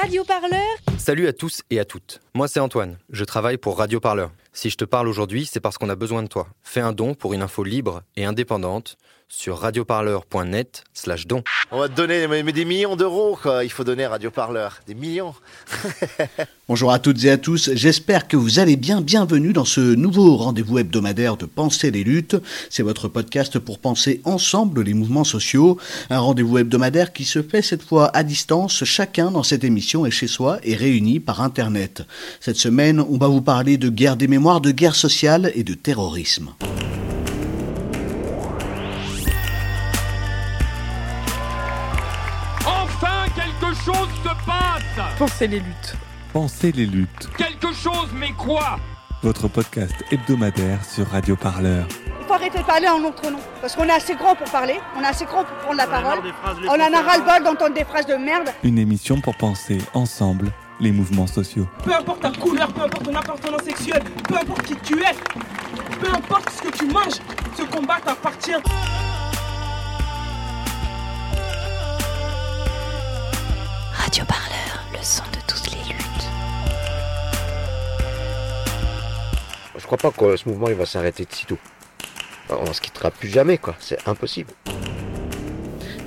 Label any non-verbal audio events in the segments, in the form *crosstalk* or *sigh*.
Radio Parleur Salut à tous et à toutes. Moi c'est Antoine, je travaille pour Radio Parleur. Si je te parle aujourd'hui, c'est parce qu'on a besoin de toi. Fais un don pour une info libre et indépendante sur radioparleur.net slash don. On va te donner mais, mais des millions d'euros, quoi. Il faut donner à Radio Parleur. Des millions. *laughs* Bonjour à toutes et à tous, j'espère que vous allez bien. Bienvenue dans ce nouveau rendez-vous hebdomadaire de Penser les luttes. C'est votre podcast pour penser ensemble les mouvements sociaux. Un rendez-vous hebdomadaire qui se fait cette fois à distance. Chacun dans cette émission est chez soi et réuni par Internet. Cette semaine, on va vous parler de guerre des mémoires, de guerre sociale et de terrorisme. Pensez les luttes. Pensez les luttes, Quelque chose, mais quoi? Votre podcast hebdomadaire sur Radio Parleur. Il faut arrêter de parler en notre nom. Parce qu'on est assez grand pour parler, on est assez grand pour prendre la parole. On en a ras-le-bol d'entendre des phrases de merde. Une émission pour penser ensemble les mouvements sociaux. Peu importe ta couleur, peu importe ton appartenance sexuelle, peu importe qui tu es, peu importe ce que tu manges, ce combat t'appartient. Radio Parleur, le son de toutes les luttes. Je crois pas que ce mouvement il va s'arrêter de sitôt. On se quittera plus jamais, quoi. C'est impossible.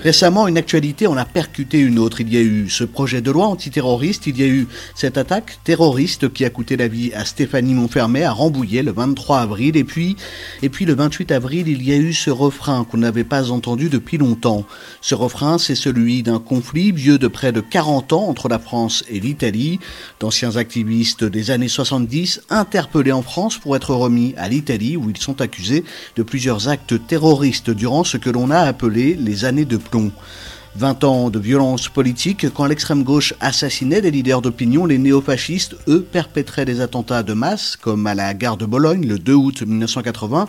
Récemment, une actualité en a percuté une autre. Il y a eu ce projet de loi antiterroriste, il y a eu cette attaque terroriste qui a coûté la vie à Stéphanie Montfermé à Rambouillet le 23 avril. Et puis, et puis le 28 avril, il y a eu ce refrain qu'on n'avait pas entendu depuis longtemps. Ce refrain, c'est celui d'un conflit vieux de près de 40 ans entre la France et l'Italie. D'anciens activistes des années 70 interpellés en France pour être remis à l'Italie où ils sont accusés de plusieurs actes terroristes durant ce que l'on a appelé les années de plomb. 20 ans de violence politique, quand l'extrême gauche assassinait des leaders d'opinion, les néofascistes, eux, perpétraient des attentats de masse, comme à la gare de Bologne le 2 août 1980.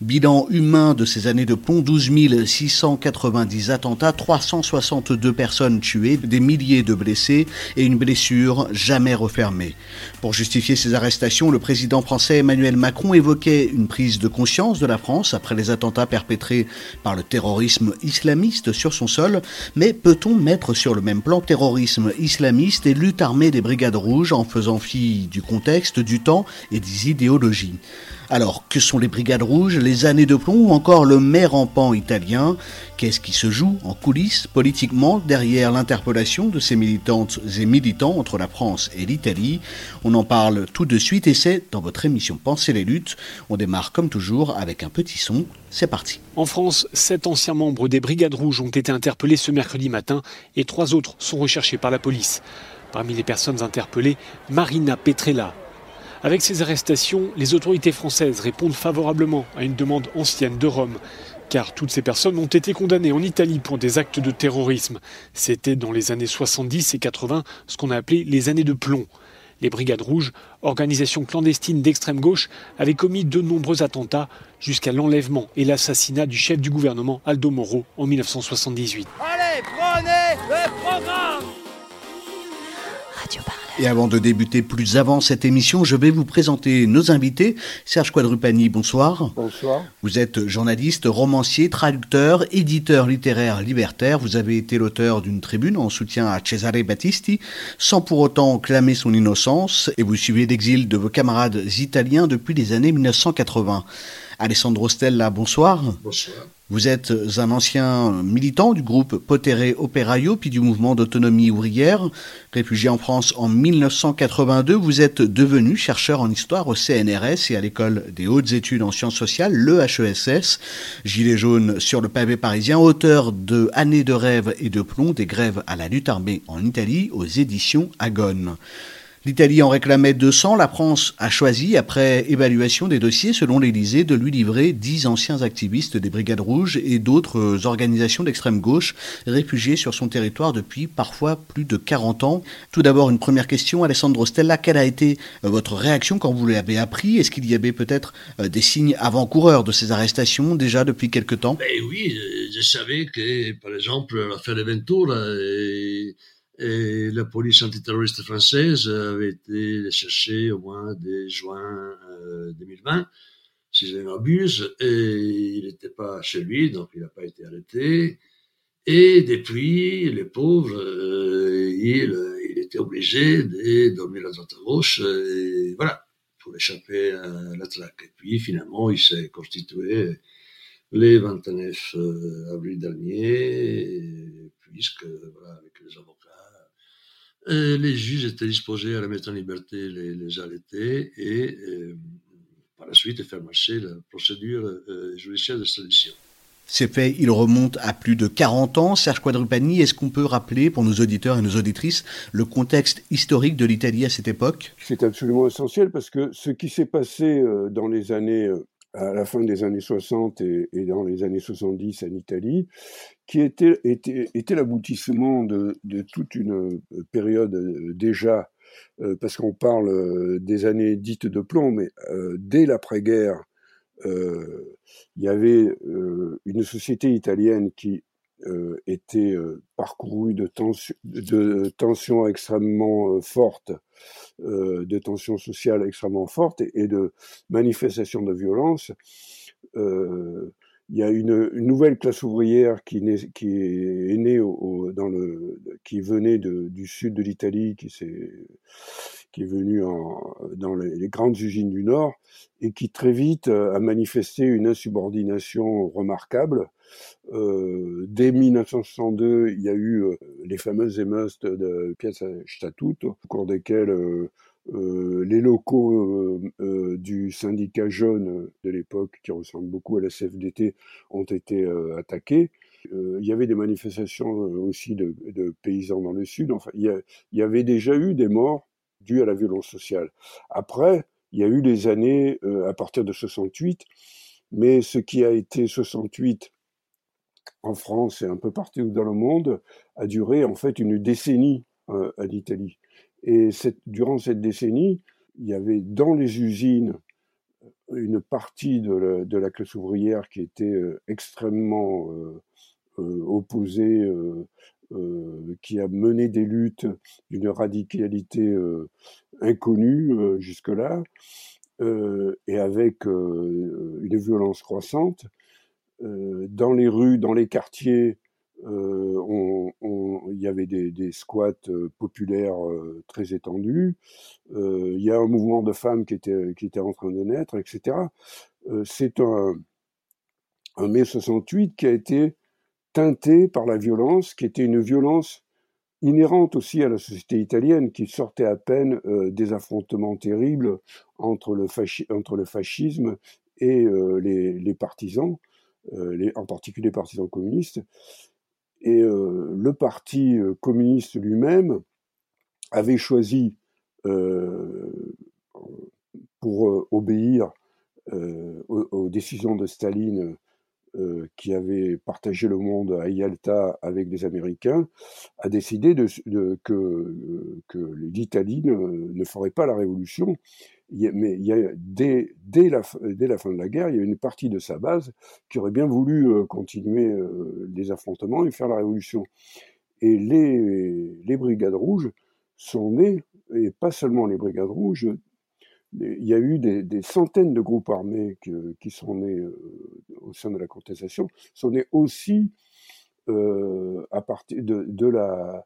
Bilan humain de ces années de plomb, 12 690 attentats, 362 personnes tuées, des milliers de blessés et une blessure jamais refermée. Pour justifier ces arrestations, le président français Emmanuel Macron évoquait une prise de conscience de la France après les attentats perpétrés par le terrorisme islamiste sur son sol. Mais peut-on mettre sur le même plan terrorisme islamiste et lutte armée des brigades rouges en faisant fi du contexte, du temps et des idéologies? Alors, que sont les brigades rouges, les années de plomb ou encore le maire rampant italien? Qu'est-ce qui se joue en coulisses politiquement derrière l'interpellation de ces militantes et militants entre la France et l'Italie? On en parle tout de suite et c'est dans votre émission Pensez les luttes. On démarre comme toujours avec un petit son. C'est parti. En France, sept anciens membres des Brigades Rouges ont été interpellés ce mercredi matin et trois autres sont recherchés par la police. Parmi les personnes interpellées, Marina Petrella. Avec ces arrestations, les autorités françaises répondent favorablement à une demande ancienne de Rome, car toutes ces personnes ont été condamnées en Italie pour des actes de terrorisme. C'était dans les années 70 et 80 ce qu'on a appelé les années de plomb. Les Brigades Rouges, organisation clandestine d'extrême gauche, avaient commis de nombreux attentats jusqu'à l'enlèvement et l'assassinat du chef du gouvernement Aldo Moro en 1978. Allez, prenez le programme Radio Parleur. Et avant de débuter plus avant cette émission, je vais vous présenter nos invités. Serge Quadrupani, bonsoir. Bonsoir. Vous êtes journaliste, romancier, traducteur, éditeur littéraire libertaire. Vous avez été l'auteur d'une tribune en soutien à Cesare Battisti, sans pour autant clamer son innocence, et vous suivez l'exil de vos camarades italiens depuis les années 1980. Alessandro Stella, bonsoir. Bonsoir. Vous êtes un ancien militant du groupe Potere Operaio, puis du mouvement d'autonomie ouvrière. Réfugié en France en 1982, vous êtes devenu chercheur en histoire au CNRS et à l'école des hautes études en sciences sociales, le HESS. Gilet jaune sur le pavé parisien, auteur de Années de rêve et de plomb, des grèves à la lutte armée en Italie, aux éditions Agone. L'Italie en réclamait 200. La France a choisi, après évaluation des dossiers selon l'Élysée, de lui livrer 10 anciens activistes des Brigades Rouges et d'autres organisations d'extrême gauche réfugiés sur son territoire depuis parfois plus de 40 ans. Tout d'abord, une première question. Alessandro Stella, quelle a été euh, votre réaction quand vous l'avez appris? Est-ce qu'il y avait peut-être euh, des signes avant-coureurs de ces arrestations déjà depuis quelque temps? Ben oui, euh, je savais que, par exemple, l'affaire Ventura et, la police antiterroriste française avait été les chercher au mois de juin euh, 2020, si je ne m'abuse, et il n'était pas chez lui, donc il n'a pas été arrêté. Et depuis, le pauvre, euh, il, il était obligé de dormir à droite à gauche, et voilà, pour échapper à la traque. Et puis finalement, il s'est constitué les 29 avril dernier, puisque voilà, avec les les juges étaient disposés à la mettre en liberté les, les arrêtés et par la suite faire marcher la procédure euh, judiciaire d'extradition. Ces faits, ils remontent à plus de 40 ans. Serge Quadrupani, est-ce qu'on peut rappeler pour nos auditeurs et nos auditrices le contexte historique de l'Italie à cette époque? C'est absolument essentiel parce que ce qui s'est passé euh, dans les années, euh, à la fin des années 60 et, dans les années 70 en Italie, qui était, l'aboutissement de, toute une période déjà euh, parce qu'on parle euh, des années dites de plomb, mais euh, dès l'après-guerre, il y avait une société italienne qui était parcourue de, de tensions extrêmement fortes, de tensions sociales extrêmement fortes et, de manifestations de violence il y a une, nouvelle classe ouvrière qui, est née dans le, qui venait du sud de l'Italie, qui, qui est venue en, dans les, grandes usines du Nord et qui très vite a manifesté une insubordination remarquable. Euh, dès 1962, il y a eu euh, les fameuses émeutes de Piazza Statuto, au cours desquelles euh, euh, les locaux euh, euh, du syndicat jaune de l'époque, qui ressemble beaucoup à la CFDT, ont été attaqués. il y avait des manifestations aussi de, paysans dans le sud. Enfin, il y, avait déjà eu des morts dues à la violence sociale. Après, il y a eu des années à partir de 68, mais ce qui a été 68 en France et un peu partout dans le monde a duré en fait une décennie à l'Italie. Et durant cette décennie, il y avait dans les usines une partie de la, classe ouvrière qui était euh, extrêmement euh, euh, opposée, qui a mené des luttes d'une radicalité inconnue jusque-là, et avec une violence croissante. dans les rues, dans les quartiers, euh, il y avait des, squats euh, populaires euh, très étendus. il y a un mouvement de femmes qui était, en train de naître, etc. C'est un, mai 68 qui a été teinté par la violence, qui était une violence inhérente aussi à la société italienne, qui sortait à peine des affrontements terribles entre le, fascisme et les, partisans, en particulier les partisans communistes. Et euh, le parti euh, communiste lui-même avait choisi, euh, pour obéir aux, décisions de Staline, qui avait partagé le monde à Yalta avec les Américains, a décidé que, l'Italie ne, ferait pas la révolution mais dès, la, fin de la guerre, il y a une partie de sa base qui aurait bien voulu euh, continuer euh, les affrontements et faire la révolution. Et les, brigades rouges sont nées, et pas seulement les brigades rouges, il y a eu des, centaines de groupes armés qui sont nés euh, au sein de la contestation, sont nés aussi à partir de la,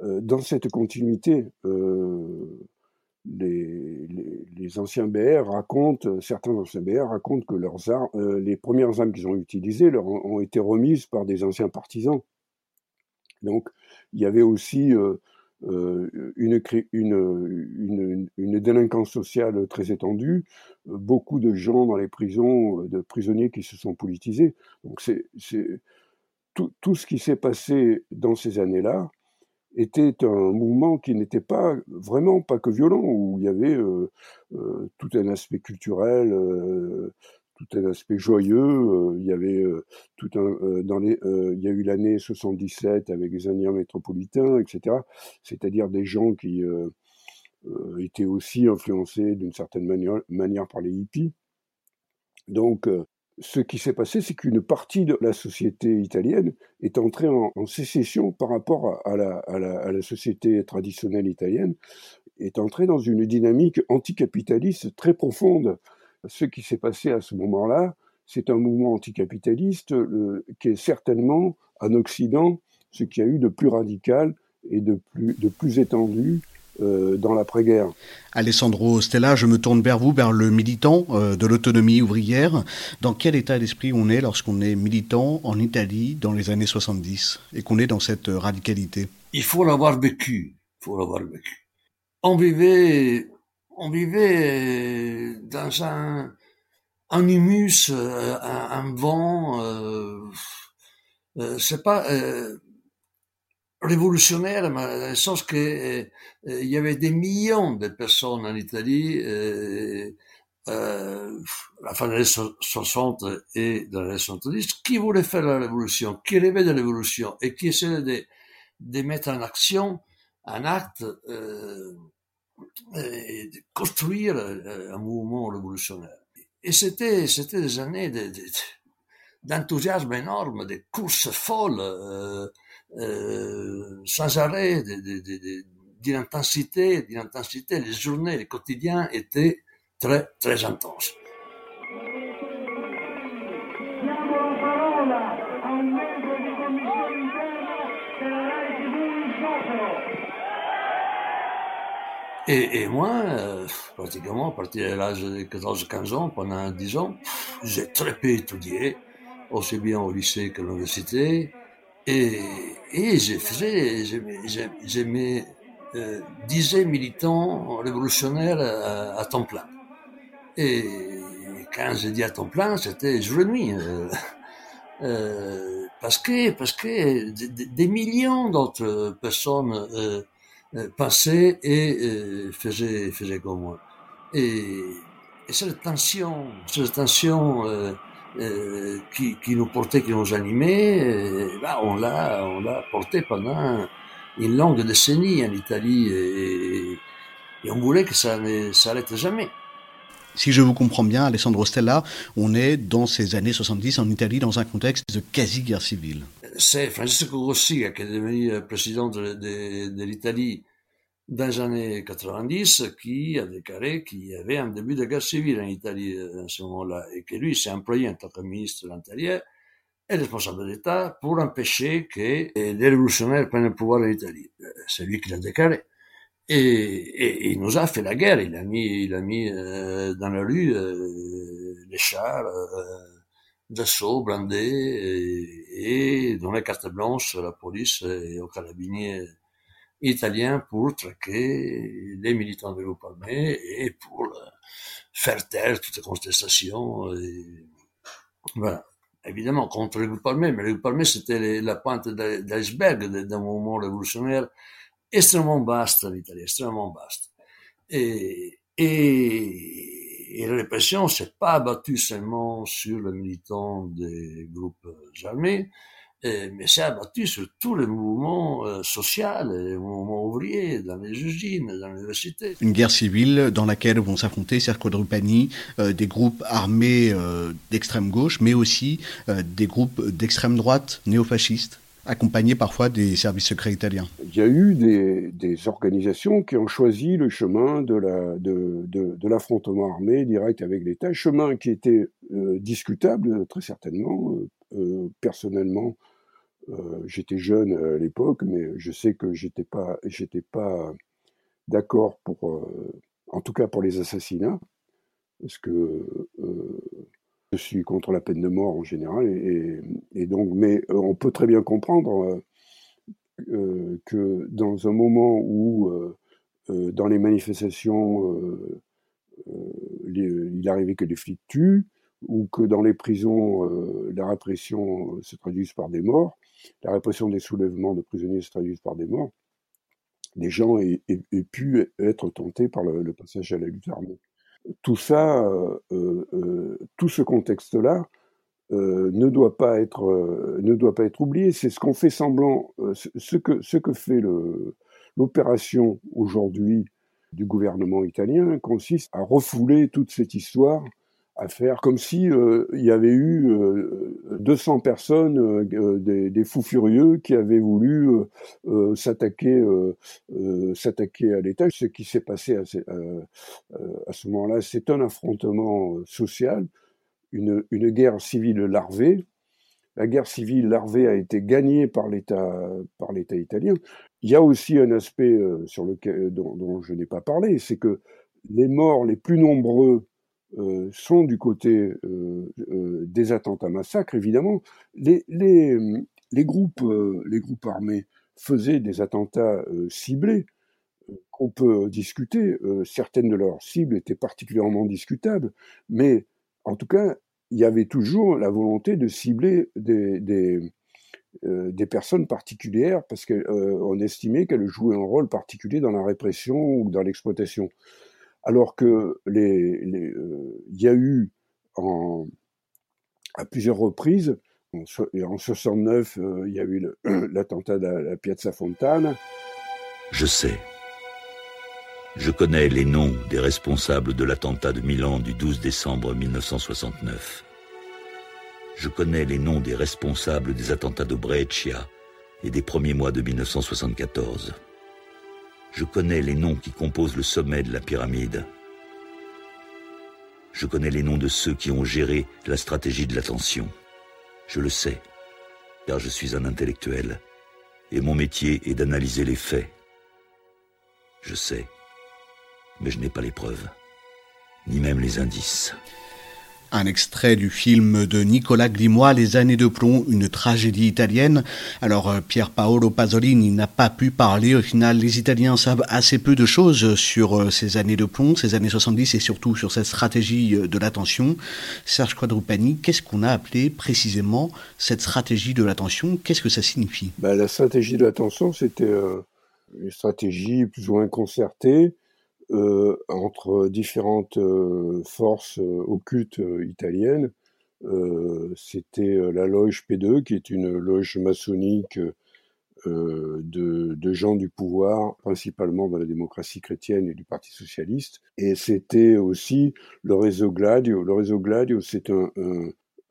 dans cette continuité les, anciens BR racontent, certains anciens BR racontent que leurs armes, euh, les premières armes qu'ils ont utilisées leur ont, été remises par des anciens partisans. Donc, il y avait aussi euh, euh une, une, délinquance sociale très étendue, beaucoup de gens dans les prisons, de prisonniers qui se sont politisés. Donc, c'est tout ce qui s'est passé dans ces années-là était un mouvement qui n'était pas vraiment pas que violent, où il y avait euh, euh, tout un aspect culturel, euh, tout un aspect joyeux. il y avait tout un dans les, il y a eu l'année 77 avec les Indiens métropolitains, etc. C'est-à-dire des gens qui étaient aussi influencés d'une certaine manière, manière par les hippies. Donc ce qui s'est passé, c'est qu'une partie de la société italienne est entrée en, sécession par rapport à la, société traditionnelle italienne, est entrée dans une dynamique anticapitaliste très profonde. Ce qui s'est passé à ce moment-là, c'est un mouvement anticapitaliste qui est certainement en Occident ce qu'il y a eu de plus radical et de plus, étendue euh, dans l'après-guerre. Alessandro Stella, je me tourne vers vous, vers le militant euh, de l'autonomie ouvrière. Dans quel état d'esprit on est lorsqu'on est militant en Italie dans les années 70 et qu'on est dans cette radicalité? Il faut l'avoir vécu. Il faut l'avoir vécu. On vivait, on vivait dans un, un humus, euh, un, vent. Euh, euh, c'est pas révolutionnaire, dans le sens que euh, il y avait des millions de personnes en Italie euh, euh, à la fin des années 60 et dans les années 70 qui voulaient faire la révolution, qui rêvaient de révolution et qui essayaient de, de mettre en action un acte euh, et de construire un mouvement révolutionnaire. Et c'était c'était des années d'enthousiasme de, énorme, des courses folles. Euh, euh, sans arrêt, d'intensité, d'intensité. Les journées, les quotidiens étaient très, très intenses. Et, moi, euh, pratiquement, à partir de l'âge de 14-15 ans, pendant 10 ans, j'ai très peu étudié, aussi bien au lycée qu'à l'université. Et, et faisais, je, me euh, disais militant révolutionnaire à, temps plein. Et quand je dis à temps plein, c'était jour et nuit. Euh, *laughs* euh, parce que, parce que des, millions d'autres personnes euh, euh, passaient et euh, faisaient, faisaient comme moi. Et, et cette tension, cette tension euh, qui, qui, nous portait, qui nous animait, euh, bah, on l'a, on l'a porté pendant une longue décennie en Italie et, et on voulait que ça ne s'arrête jamais. Si je vous comprends bien, Alessandro Stella, on est dans ces années 70 en Italie dans un contexte de quasi-guerre civile. C'est Francesco Rossi qui est devenu président de, de, de l'Italie dans les années 90 qui a déclaré qu'il y avait un début de guerre civile en Italie à ce moment-là et que lui s'est employé en tant que ministre de l'Intérieur et responsable d'État pour empêcher que les révolutionnaires prennent le pouvoir en Italie. C'est lui qui l'a déclaré. Et, et, il nous a fait la guerre. Il a mis, il a mis euh, dans la rue euh, les chars euh, d'assaut blindés et, et donné carte blanche à la police et aux carabiniers italien pour traquer les militants de groupe armé et pour euh, faire taire toutes les contestations. Et... Voilà. Évidemment, contre le groupe armé, mais le groupe armé, c'était la pointe d'iceberg d'un mouvement révolutionnaire extrêmement vaste en Italie, extrêmement vaste. Et la répression s'est pas abattue seulement sur les militants des groupes armés, mais c'est abattu sur tous les mouvements euh, sociaux, les mouvements ouvriers, dans les usines, dans l'université. Une guerre civile dans laquelle vont s'affronter Serco Drupani, euh, des groupes armés euh, d'extrême gauche, mais aussi euh, des groupes d'extrême droite néofascistes accompagnés parfois des services secrets italiens. Il y a eu des, des organisations qui ont choisi le chemin de, la, de, de, de l'affrontement armé direct avec l'État, chemin qui était euh, discutable très certainement. Euh, personnellement, euh, j'étais jeune à l'époque, mais je sais que j'étais pas, j'étais pas d'accord pour, euh, en tout cas pour les assassinats, parce que euh, je suis contre la peine de mort en général, et donc, mais on peut très bien comprendre que dans un moment où, dans les manifestations, il arrivait que des flics tuent, ou que dans les prisons, euh, la répression se traduise par des morts, la répression des soulèvements de prisonniers se traduise par des morts, des gens aient, pu être tentés par le, passage à la lutte armée. Tout ça, euh, euh, tout ce contexte-là, ne doit pas être ne doit pas être oublié. C'est ce qu'on fait semblant, ce que ce que fait l'opération aujourd'hui du gouvernement italien consiste à refouler toute cette histoire à faire comme si euh, il y avait eu euh, 200 personnes, euh, des, fous furieux qui avaient voulu euh, s'attaquer s'attaquer à l'État. Ce qui s'est passé à, ce moment-là, c'est un affrontement social, une, guerre civile larvée. La guerre civile larvée a été gagnée par l'État par l'État italien. il y a aussi un aspect sur lequel, dont, dont je n'ai pas parlé, c'est que les morts les plus nombreux euh, sont du côté euh, euh, des attentats massacres, évidemment. Les, les, groupes, les groupes armés faisaient des attentats ciblés qu'on peut discuter. certaines de leurs cibles étaient particulièrement discutables, mais en tout cas, il y avait toujours la volonté de cibler des, des personnes particulières parce qu'on estimait qu'elles jouaient un rôle particulier dans la répression ou dans l'exploitation alors que les, euh, il y a eu à plusieurs reprises, en, en 69, euh, il y a eu *clears throat* l'attentat de la Piazza Fontana. Je sais. Je connais les noms des responsables de l'attentat de Milan du 12 décembre 1969. Je connais les noms des responsables des attentats de Brescia et des premiers mois de 1974. Je connais les noms qui composent le sommet de la pyramide. Je connais les noms de ceux qui ont géré la stratégie de l'attention. Je le sais, car je suis un intellectuel, et mon métier est d'analyser les faits. Je sais, mais je n'ai pas les preuves, ni même les indices. Un extrait du film de Nicolas Glimois, Les années de plomb, une tragédie italienne. Alors euh, Pier Paolo Pasolini n'a pas pu parler. Au final, les Italiens savent assez peu de choses sur euh, ces années de plomb, ces années 70 et surtout sur cette stratégie euh, de l'attention. Serge Quadrupani, qu'est-ce qu'on a appelé précisément cette stratégie de l'attention? Qu'est-ce que ça signifie? Ben, La stratégie de l'attention, c'était une stratégie plus ou moins concertée entre différentes euh, forces euh, occultes italiennes. C'était la loge P2, qui est une loge maçonnique de, de, gens du pouvoir, principalement dans la démocratie chrétienne et du Parti socialiste. Et c'était aussi le réseau Gladio. Le réseau Gladio, c'est un,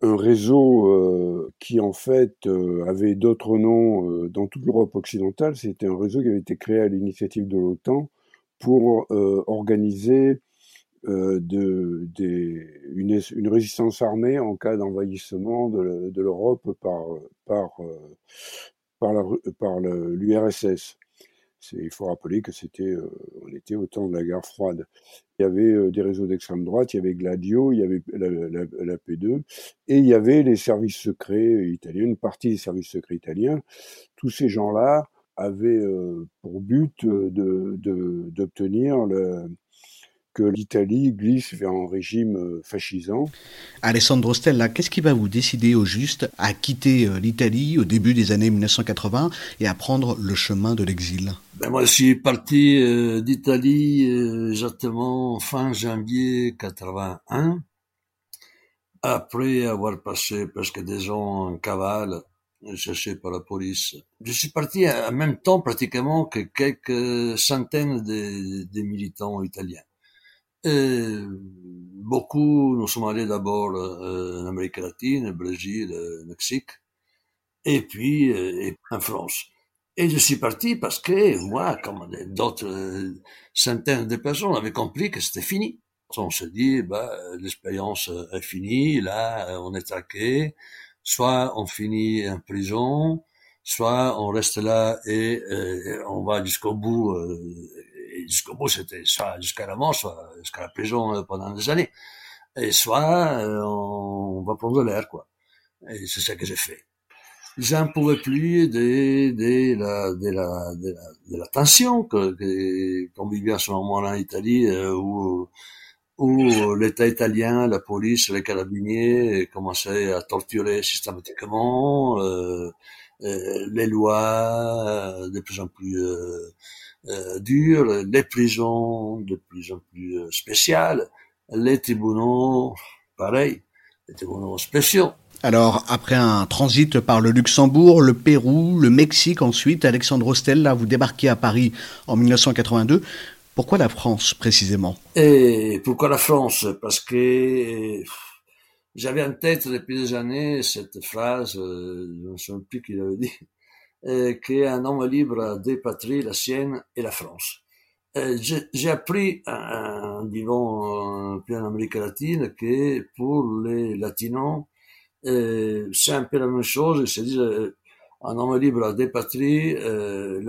réseau euh, qui en fait euh, avait d'autres noms dans toute l'Europe occidentale. C'était un réseau qui avait été créé à l'initiative de l'OTAN pour euh, organiser euh, de, des, une, une, résistance armée en cas d'envahissement de, de l'Europe par, par, euh, par, la, par l'URSS. Il faut rappeler que c'était, on était au temps de la guerre froide. Il y avait des réseaux d'extrême droite, il y avait Gladio, il y avait la, la, la, P2, et il y avait les services secrets italiens, une partie des services secrets italiens. Tous ces gens-là avait euh, pour but d'obtenir que l'Italie glisse vers un régime euh, fascisant. Alessandro Stella, qu'est-ce qui va vous décider au juste à quitter euh, l'Italie au début des années 1980 et à prendre le chemin de l'exil? Ben Moi, je suis parti d'Italie exactement fin janvier 81, après avoir passé presque des ans en cavale cherché par la police. Je suis parti en même temps pratiquement que quelques centaines de, militants italiens. Et beaucoup, nous sommes allés d'abord euh, en Amérique latine, Brésil, Mexique, et puis euh, en France. Et je suis parti parce que moi, comme d'autres euh, centaines de personnes, avaient compris que c'était fini. On se dit, bah, l'expérience est finie, là, on est traqué, soit on finit en prison, soit on reste là et, euh, on va jusqu'au bout. Euh, jusqu'au bout, c'était soit jusqu'à la mort, soit jusqu'à la prison euh, pendant des années. Et soit on va prendre l'air, quoi. Et c'est ça que j'ai fait. J'en pouvais plus de, de, la, de, la, de, la, tension que, qu'on vivait à ce moment-là en Italie, où où l'État italien, la police, les carabiniers commençaient à torturer systématiquement, euh, euh les lois euh, de plus en plus euh, euh, dures, les prisons de plus en plus spéciales, les tribunaux, pareil, les tribunaux spéciaux. Alors, après un transit par le Luxembourg, le Pérou, le Mexique ensuite, Alexandre Stella, vous débarquez à Paris en 1982. Pourquoi la France précisément? Et pourquoi la France? Parce que j'avais en tête depuis des années cette phrase, euh, je ne sais plus qui l'avait dit, euh, qu'un homme libre a deux patries, la sienne et la France. Euh, j'ai appris en vivant en Amérique latine que pour les latinos, c'est un peu la même chose. Disent, un homme libre a dépatrié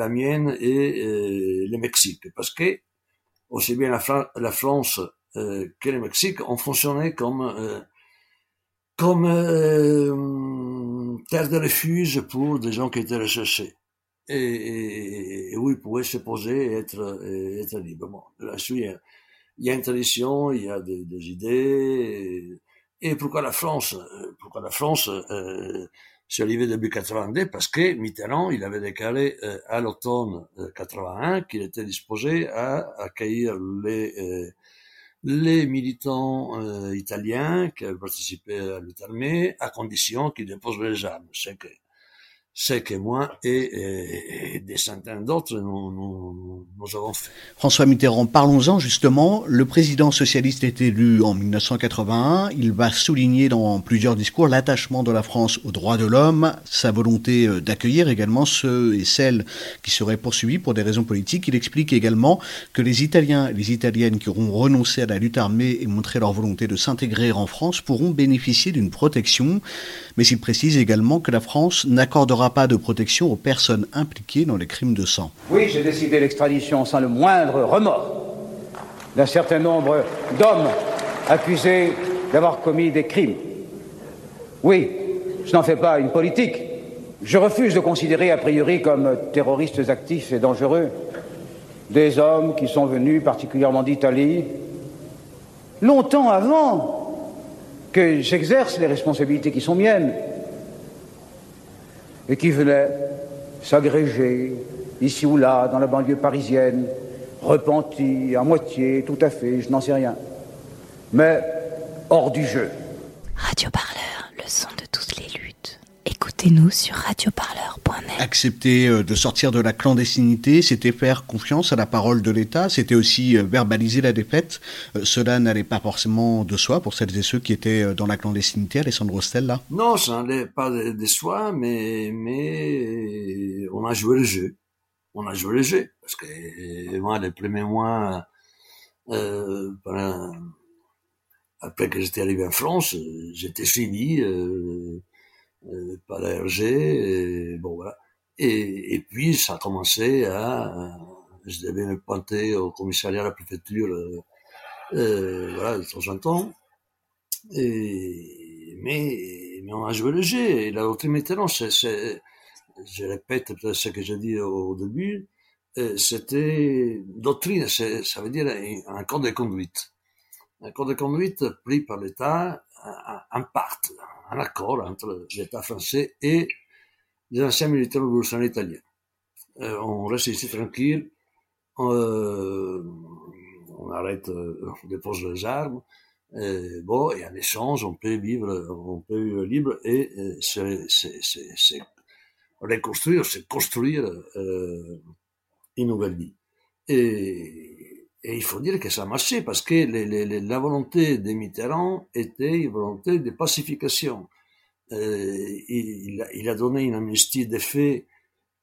la mienne et le Mexique, parce que aussi bien la, France que le Mexique ont fonctionné comme comme terre de refuge pour des gens qui étaient recherchés et, où ils pouvaient se poser et être, être libres. là-dessus, il y a une tradition, il y a des, des idées. Et, pourquoi la France Pourquoi la France euh, s'est arrivée début 82 Parce que Mitterrand, il avait déclaré euh, à l'automne 81 euh, qu'il était disposé à accueillir les euh, les militants euh, italiens qui avaient participé à lutte armée à condition qu'ils déposent les armes. C'est que c'est que moi et, des centaines d'autres nous, avons fait. François Mitterrand, parlons-en justement. Le président socialiste est élu en 1981. Il va souligner dans plusieurs discours l'attachement de la France aux droits de l'homme, sa volonté euh, d'accueillir également ceux et celles qui seraient poursuivis pour des raisons politiques. Il explique également que les Italiens et les Italiennes qui auront renoncé à la lutte armée et montré leur volonté de s'intégrer en France pourront bénéficier d'une protection. Mais il précise également que la France n'accordera pas de protection aux personnes impliquées dans les crimes de sang. Oui, j'ai décidé l'extradition sans le moindre remords d'un certain nombre d'hommes accusés d'avoir commis des crimes. Oui, je n'en fais pas une politique. Je refuse de considérer a priori comme terroristes actifs et dangereux des hommes qui sont venus particulièrement d'Italie longtemps avant que j'exerce les responsabilités qui sont miennes et qui venaient s'agréger ici ou là dans la banlieue parisienne, repentis, à moitié, tout à fait, je n'en sais rien. Mais hors du jeu le son de toutes les luttes. Écoutez-nous sur radioparleur.net. Accepter euh, de sortir de la clandestinité, c'était faire confiance à la parole de l'État, c'était aussi euh, verbaliser la défaite. Euh, cela n'allait pas forcément de soi pour celles et ceux qui étaient dans la clandestinité, Alessandro Stella Non, ça n'allait pas de, soi, mais, mais on a joué le jeu. On a joué le jeu. Parce que moi, les premiers mois, euh, après que j'étais arrivé en France, j'étais suivi. Euh, par la et bon voilà. Et, et puis ça a commencé à, je devais me pointer au commissariat à la préfecture, euh, euh, voilà, de temps en temps. Mais, mais on a joué le jeu. Et la doctrine Mitterrand, c'est, je répète ce que j'ai dit au, début, euh, c'était doctrine, ça veut dire un code de conduite. Un code de conduite pris par l'État, un part, un accord entre l'État français et les anciens militaires révolutionnaires italiens. Euh, on reste ici tranquille, euh, on arrête, euh, on dépose les armes, et bon, et en échange, on peut vivre, on peut vivre libre et c'est, reconstruire, c'est construire euh, une nouvelle vie. Et, et, il faut dire que ça a marché parce que la volonté des Mitterrand était une volonté de pacification. Euh, il, a donné une amnistie des faits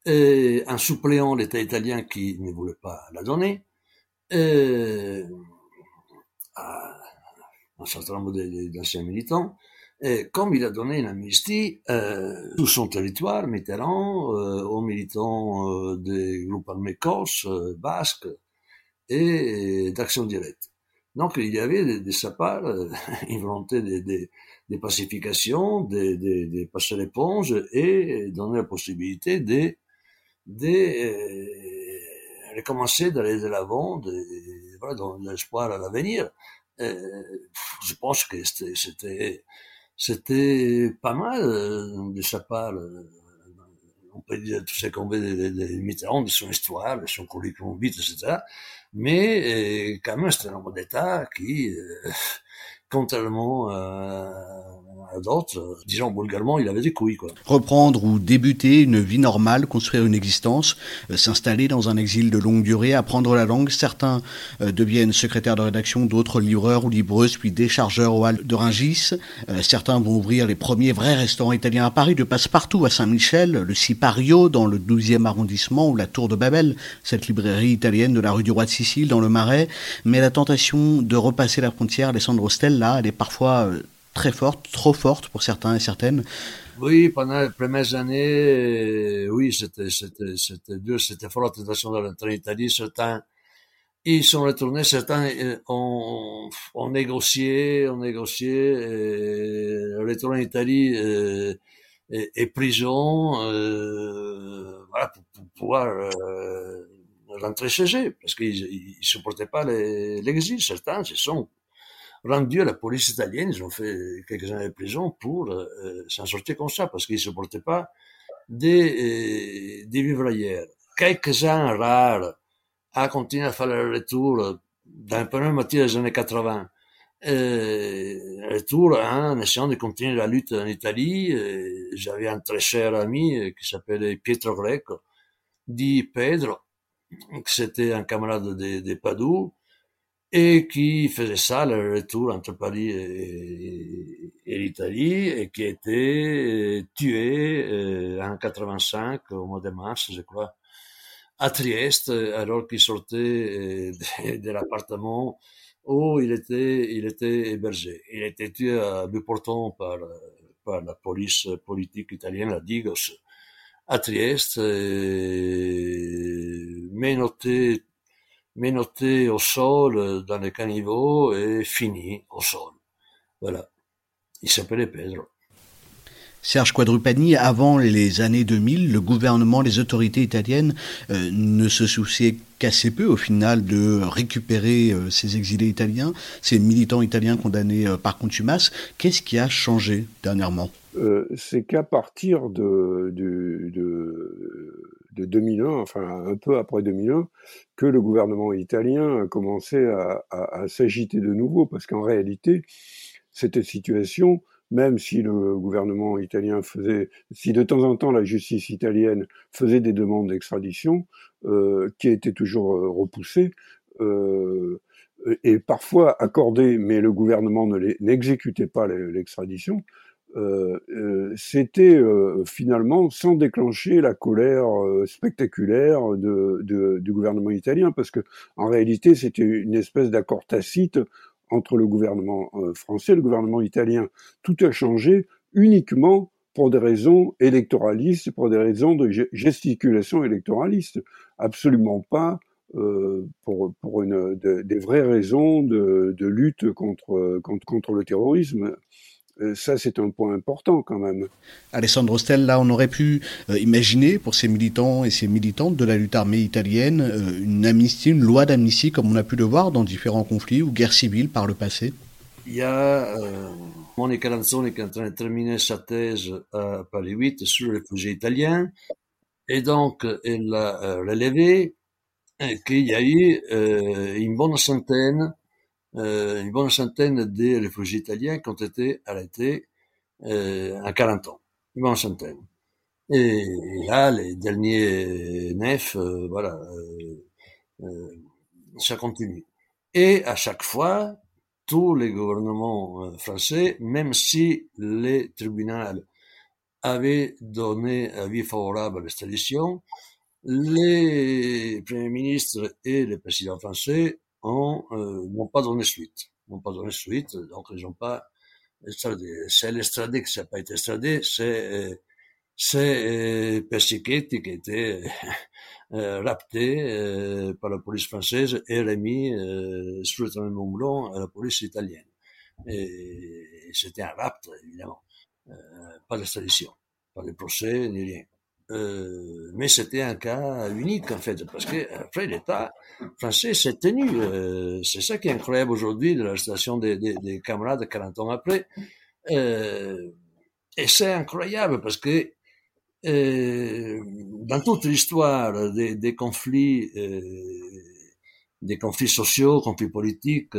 euh, en suppléant l'État italien qui ne voulait pas la donner. Euh, à un certain nombre d'anciens militants. Et comme il a donné une amnistie euh, tout son territoire, Mitterrand, euh, aux militants euh, des groupes armés corses, euh, basques, et d'action directe. Donc il y avait de, de sa part euh, une volonté de, de, de pacification, de, de, de, passer l'éponge et donner la possibilité de, de euh, recommencer d'aller de l'avant, de, voilà, dans l'espoir à l'avenir. Euh, je pense que c'était c'était pas mal euh, de sa part. Euh, on peut dire tout ce qu'on veut de, de, de Mitterrand, de son histoire, de son curriculum vitae, etc mais euh, quand même c'est un homme d'État qui, euh, contrairement à, à d'autres, disons vulgairement, il avait des couilles. Quoi. Reprendre ou débuter une vie normale, construire une existence, euh, s'installer dans un exil de longue durée, apprendre la langue. Certains euh, deviennent secrétaires de rédaction, d'autres livreurs ou livreuses, puis déchargeurs au hall de Ringis. Euh, certains vont ouvrir les premiers vrais restaurants italiens à Paris, de passe-partout à Saint-Michel, le Sipario dans le 12e arrondissement ou la Tour de Babel, cette librairie italienne de la rue du Roi de Sicile dans le Marais. Mais la tentation de repasser la frontière, Alessandro Stella, elle est parfois très forte, trop forte pour certains et certaines. Oui, pendant les premières années, oui, c'était, dur, c'était fort la tentation de rentrer en Italie. Certains, ils sont retournés, certains ont, ont négocié, ont négocié, et retour en Italie et, prison, euh, voilà, pour, pouvoir euh, rentrer chez eux, parce qu'ils ils supportaient pas l'exil. Certains se sont rendus à la police italienne, ils ont fait quelques années de prison pour euh, s'en sortir comme ça, parce qu'ils supportaient pas des, des vivres. Quelques-uns rares a continué à faire le retour dans le premier moitié des années 80. Euh, retour hein, en essayant de continuer la lutte en Italie. J'avais un très cher ami qui s'appelait Pietro Greco, dit Pedro, c'était un camarade de, de Padoue, et qui faisait ça, le retour entre Paris et, l'Italie, et qui a été tué euh, en 85, au mois de mars, je crois, à Trieste, alors qu'il sortait de, de l'appartement où il était, hébergé. Il a été tué à Buporton par, par la police politique italienne, la Digos, à Trieste, menotté, menotté au sol dans les caniveaux et fini au sol. Voilà. Il s'appelait Pedro. Serge Quadrupani, avant les années 2000, le gouvernement, les autorités italiennes euh, ne se souciaient qu'assez peu au final de récupérer euh, ces exilés italiens, ces militants italiens condamnés euh, par contumace. Qu'est-ce qui a changé dernièrement? C'est qu'à partir de, de, de, 2001, enfin un peu après 2001, que le gouvernement italien a commencé à, s'agiter de nouveau, parce qu'en réalité, cette situation même si le gouvernement italien faisait, si de temps en temps la justice italienne faisait des demandes d'extradition, euh, qui étaient toujours euh, repoussées, euh, et parfois accordées, mais le gouvernement n'exécutait pas l'extradition, c'était euh, finalement sans déclencher la colère spectaculaire de, de, du gouvernement italien, parce que en réalité c'était une espèce d'accord tacite entre le gouvernement euh, français et le gouvernement italien. Tout a changé uniquement pour des raisons électoralistes, pour des raisons de gesticulation électoraliste, absolument pas euh, pour, pour une, des vraies raisons de, de lutte contre, contre le terrorisme. Euh, ça, c'est un point important quand même. Alessandro Stel, là, on aurait pu euh, imaginer pour ces militants et ces militantes de la lutte armée italienne euh, une amnistie, une loi d'amnistie, comme on a pu le voir dans différents conflits ou guerres civiles par le passé. Il y a Monica Lanzoni qui est en train de terminer sa thèse à Paris 8 sur les réfugiés italiens. Et donc, elle a relevé qu'il y a eu une bonne centaine euh, une bonne centaine de réfugiés italiens qui ont été arrêtés euh, en 40 ans. Une bonne centaine. Et, là, les derniers neuf, euh, voilà, euh, euh, ça continue. Et à chaque fois, tous les gouvernements français, même si les tribunaux avaient donné avis favorable à l'extradition, les premiers ministres et les présidents français euh, n'ont pas donné suite. Pas donné suite, donc ils n'ont pas extradé. C'est l'extradé qui n'a pas été extradé, c'est euh, c'est euh, qui a été *laughs* euh, rapté par la police française et remis sous le traitement blanc à la police italienne. Et c'était un rapt, évidemment. Euh, pas d'extradition, pas de procès, ni rien. Euh, mais c'était un cas unique en fait, parce que après l'État français s'est tenu. Euh, c'est ça qui est incroyable aujourd'hui de l'arrestation des, des, des, camarades 40 ans après. Euh, et c'est incroyable parce que euh, dans toute l'histoire des, des, conflits, euh, des conflits sociaux, conflits politiques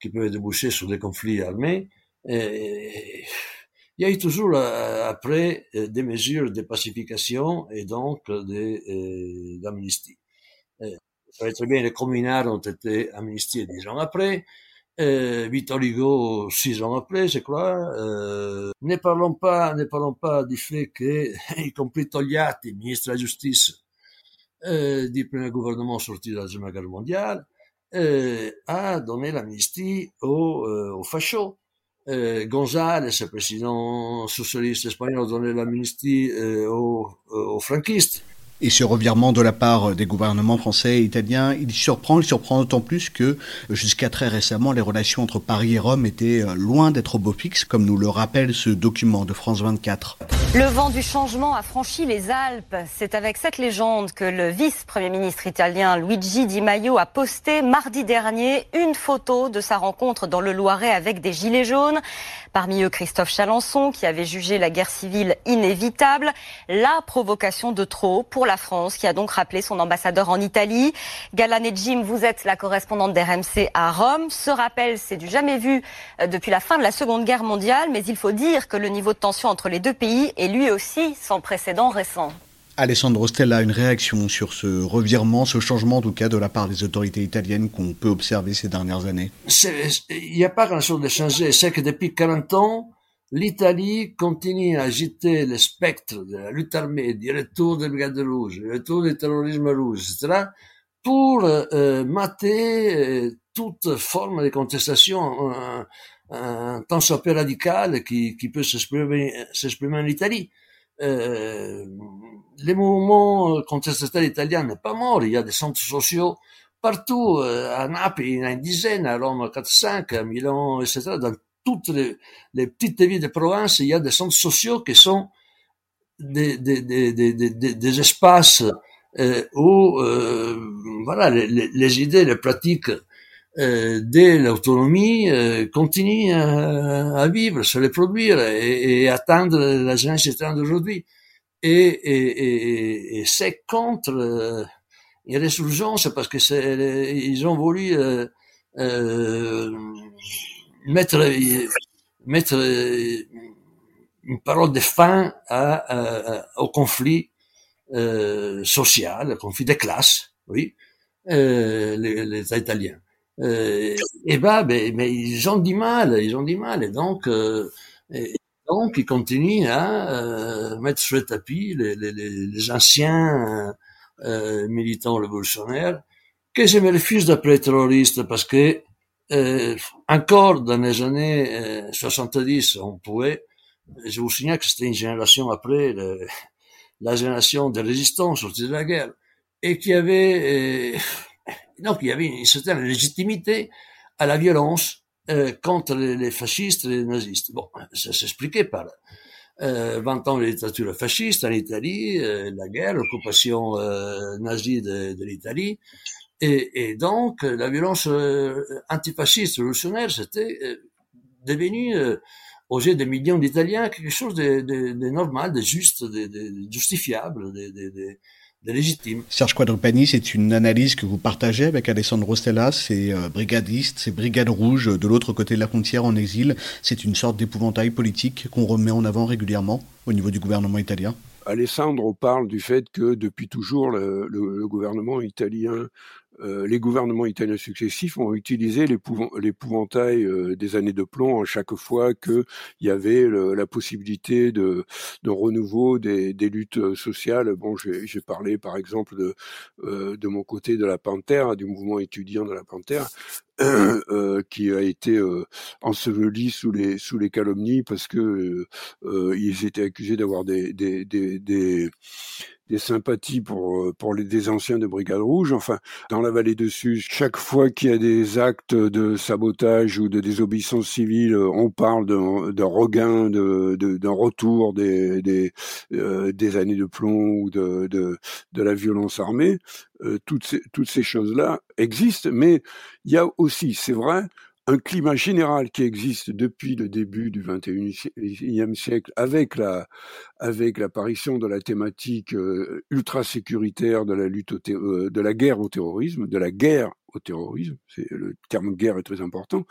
qui peuvent déboucher sur des conflits armés, il y a eu toujours euh, après euh, des mesures de pacification et donc euh, d'amnistie. Ça très bien, les communards ont été amnistiés dix ans après, euh, Victor Hugo six ans après, je crois. Euh, ne parlons pas, ne parlons pas du fait que, *laughs* y compris Togliatti, ministre de la Justice euh, du premier gouvernement sorti de la Deuxième Guerre mondiale, a donné l'amnistie aux, aux fachos euh, González, le président socialiste espagnol, donné l'amnistie euh, aux, aux franquistes. Et ce revirement de la part des gouvernements français et italiens, il surprend, il surprend d'autant plus que jusqu'à très récemment, les relations entre Paris et Rome étaient loin d'être au beau fixe, comme nous le rappelle ce document de France 24. Le vent du changement a franchi les Alpes. C'est avec cette légende que le vice-premier ministre italien Luigi Di Maio a posté mardi dernier une photo de sa rencontre dans le Loiret avec des gilets jaunes. Parmi eux, Christophe Chalençon, qui avait jugé la guerre civile inévitable, la provocation de trop pour la France, qui a donc rappelé son ambassadeur en Italie. Galan et Jim, vous êtes la correspondante d'RMC à Rome. Ce rappel, c'est du jamais vu euh, depuis la fin de la Seconde Guerre mondiale, mais il faut dire que le niveau de tension entre les deux pays est lui aussi sans précédent récent. Alessandro Stella, une réaction sur ce revirement, ce changement en tout cas de la part des autorités italiennes qu'on peut observer ces dernières années? Il n'y a pas grand-chose de changé. C'est que depuis 40 ans, l'Italie continue à agiter le spectre de la lutte armée, du retour des brigades rouges, du retour du terrorisme rouge, etc., pour euh, mater euh, toute forme de contestation, un, un tant soit peu radical qui, qui peut s'exprimer en Italie. Euh, les mouvements contestataires italiens n'est pas mort. Il y a des centres sociaux partout. Euh, à Naples, il y en a une dizaine, à Rome, 4-5, à Milan, etc. toutes les, petites villes de province, il y a des centres sociaux qui sont des, espaces où voilà, les, idées, les pratiques euh, de l'autonomie euh, continuent à, vivre, se reproduire et, et atteindre la jeunesse d'aujourd'hui. Et, et, et c'est contre euh, une résurgence parce que ils ont voulu mettre mettre une parole de fin au conflit euh, social, au conflit des classes, oui, euh, les, les Italiens. Euh, et ben, mais ils ont du mal, ils ont du mal, et donc euh, donc, ils continuent à euh, mettre sur le tapis les, anciens euh, militants révolutionnaires que je me refuse d'appeler terroristes parce que euh, encore dans les années 70, on pouvait, je vous signale que c'était une génération après le, *laughs* la génération des résistants sortis de la guerre et qui avait donc il y avait une certaine légitimité à la violence euh, contre les, les, fascistes et les nazistes. Bon, ça s'expliquait par euh, 20 ans de dictature fasciste en Italie, euh, la guerre, l'occupation euh, nazie de, de l'Italie, et, et, donc la violence euh, antifasciste révolutionnaire, c'était euh, devenu aux yeux des millions d'Italiens quelque chose de, de, de, normal, de juste, de, de justifiable, de, de, légitime. Serge Quadrupani, c'est une analyse que vous partagez avec Alessandro Stella, ces euh, brigadistes, ces brigades rouges de l'autre côté de la frontière en exil. C'est une sorte d'épouvantail politique qu'on remet en avant régulièrement au niveau du gouvernement italien Alessandro parle du fait que depuis toujours le, le, le gouvernement italien euh, les gouvernements italiens successifs ont utilisé l'épouvantail euh, des années de plomb à chaque fois qu'il y avait la possibilité de, renouveau des, luttes euh, sociales. Bon, j'ai parlé par exemple de, euh, de mon côté de la Panthère, du mouvement étudiant de la Panthère, *clears throat* euh, qui a été euh, enseveli sous les sous les calomnies parce que euh, ils étaient accusés d'avoir des des, des, des des sympathies pour euh, pour les des anciens de Brigade Rouge. Enfin, dans la vallée de Suse, chaque fois qu'il y a des actes de sabotage ou de désobéissance civile, euh, on parle d'un regain, de d'un retour des des, euh, des années de plomb ou de de, de la violence armée. Euh, toutes ces toutes ces choses là existent, mais il y a aussi, c'est vrai, un climat général qui existe depuis le début du XXIe siècle avec la avec l'apparition de la thématique euh, ultra sécuritaire de la lutte au euh, de la guerre au terrorisme, de la guerre au terrorisme, le terme guerre est très important.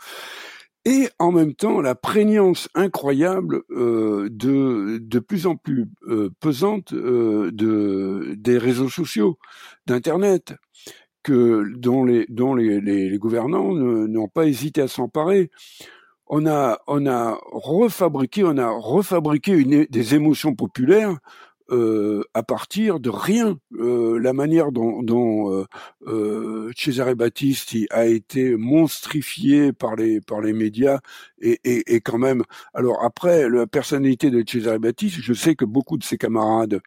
Et en même temps, la prégnance incroyable euh, de de plus en plus euh, pesante euh, de des réseaux sociaux, d'internet, que dont les dont les, les, les gouvernants n'ont pas hésité à s'emparer. On a on a refabriqué on a refabriqué une, des émotions populaires euh, à partir de rien. Euh, la manière dont, dont euh, euh Cesare Battisti a été monstrifié par les par les médias et, et, et, quand même. Alors après, la personnalité de Cesare Battisti, je sais que beaucoup de ses camarades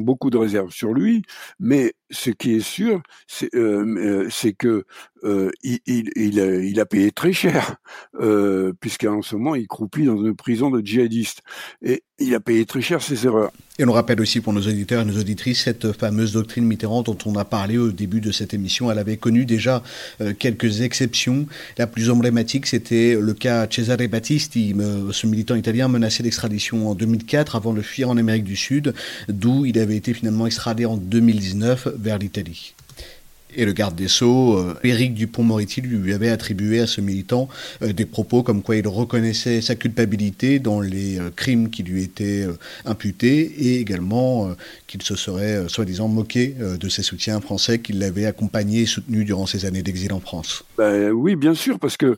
beaucoup de réserves sur lui, mais ce qui est sûr, c'est euh, que euh, il, a, payé très cher, euh, puisqu'en ce moment, il croupit dans une prison de djihadistes. Et il a payé très cher ses erreurs. Et on rappelle aussi pour nos auditeurs et nos auditrices cette fameuse doctrine Mitterrand dont on a parlé au début de cette émission. Elle avait connu déjà euh, quelques exceptions. La plus emblématique, c'était le cas Cesare Battisti, ce militant italien menacé d'extradition en 2004 avant de fuir en Amérique du Sud, d'où il avait été finalement extradé en 2019 vers l'Italie. Et le garde des Sceaux, euh, Éric Dupont-Moretti, lui avait attribué à ce militant euh, des propos comme quoi il reconnaissait sa culpabilité dans les euh, crimes qui lui étaient imputés et également qu'il se serait soi-disant moqué de ses soutiens français qui l'avaient accompagné et soutenu durant ses années d'exil en France. Ben, oui, bien sûr, parce que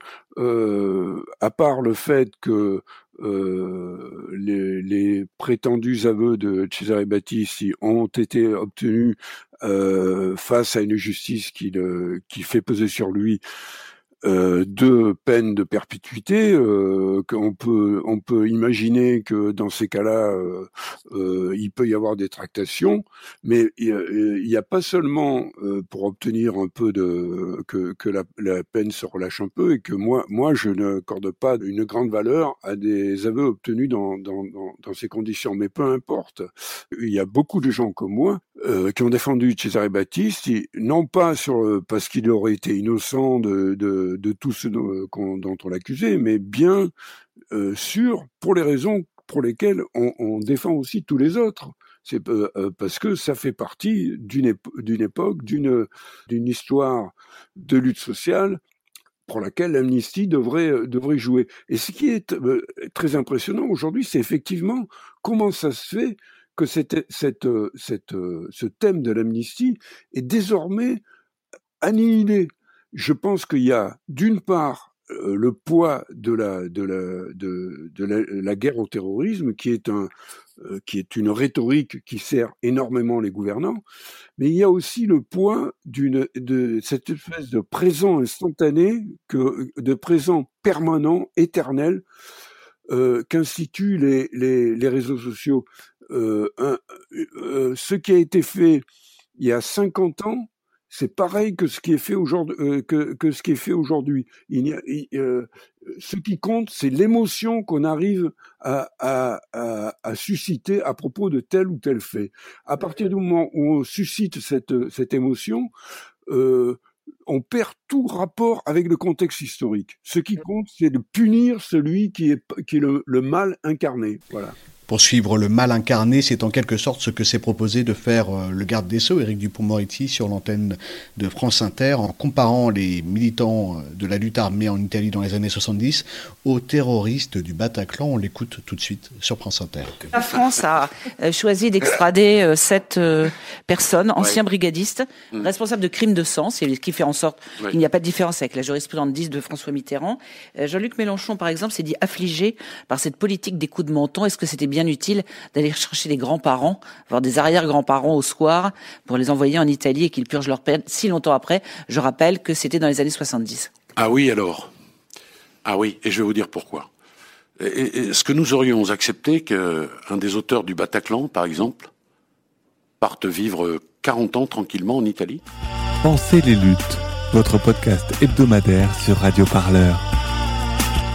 à part le fait que les, les, prétendus aveux de Cesare Battisti ont été obtenus euh, face à une justice qui fait peser sur lui euh, deux peines de perpétuité. Euh, qu'on peut, on peut imaginer que dans ces cas-là, euh, euh il peut y avoir des tractations, mais il n'y a, pas seulement euh, pour obtenir un peu de que, que la, la, peine se relâche un peu et que moi, moi, je n'accorde pas une grande valeur à des aveux obtenus dans, dans, dans, dans ces conditions. Mais peu importe, il y a beaucoup de gens comme moi euh, qui ont défendu Cesare Battisti, non pas sur parce qu'il aurait été innocent de, de de, tout ce dont, on l'accusait, mais bien euh, sûr pour les raisons pour lesquelles on, défend aussi tous les autres. C'est euh, euh, parce que ça fait partie d'une époque, d'une d'une histoire de lutte sociale pour laquelle l'amnistie devrait devrait jouer. Et ce qui est très impressionnant aujourd'hui, c'est effectivement comment ça se fait que ce thème de l'amnistie est désormais annihilé je pense qu'il y a d'une part euh, le poids de la de la de, la, guerre au terrorisme qui est un euh, qui est une rhétorique qui sert énormément les gouvernants, mais il y a aussi le poids d'une de cette espèce de présent instantané que de présent permanent éternel euh, qu'instituent les, les, réseaux sociaux. Ce qui a été fait il y a 50 ans c'est pareil que ce qui est fait aujourd'hui. Ce qui compte, c'est l'émotion qu'on arrive à, susciter à propos de tel ou tel fait. À partir du moment où on suscite cette, émotion, euh, on perd tout rapport avec le contexte historique. Ce qui compte, c'est de punir celui qui est, qui est le, le mal incarné. Voilà. Pour suivre le mal incarné, c'est en quelque sorte ce que s'est proposé de faire euh, le garde des Sceaux, Éric Dupont-Moretti, sur l'antenne de France Inter, en comparant les militants euh, de la lutte armée en Italie dans les années 70 aux terroristes du Bataclan. On l'écoute tout de suite sur France Inter. La France a euh, choisi d'extrader sept personnes, anciens brigadistes, mm. responsables de crimes de sang, ce qui fait en sorte qu'il n'y a pas de différence avec la jurisprudence 10 de François Mitterrand. Jean-Luc Mélenchon, par exemple, s'est dit affligé par cette politique des coups de menton. Est-ce que c'était bien utile d'aller chercher les grands-parents, voire des arrière-grands-parents au soir, pour les envoyer en Italie et qu'ils purgent leur peine si longtemps après. Je rappelle que c'était dans les années 70. Ah oui, alors Ah oui, et je vais vous dire pourquoi. Est-ce que nous aurions accepté qu'un des auteurs du Bataclan, par exemple, parte vivre 40 ans tranquillement en Italie Pensez les luttes, votre podcast hebdomadaire sur Radio Parleur.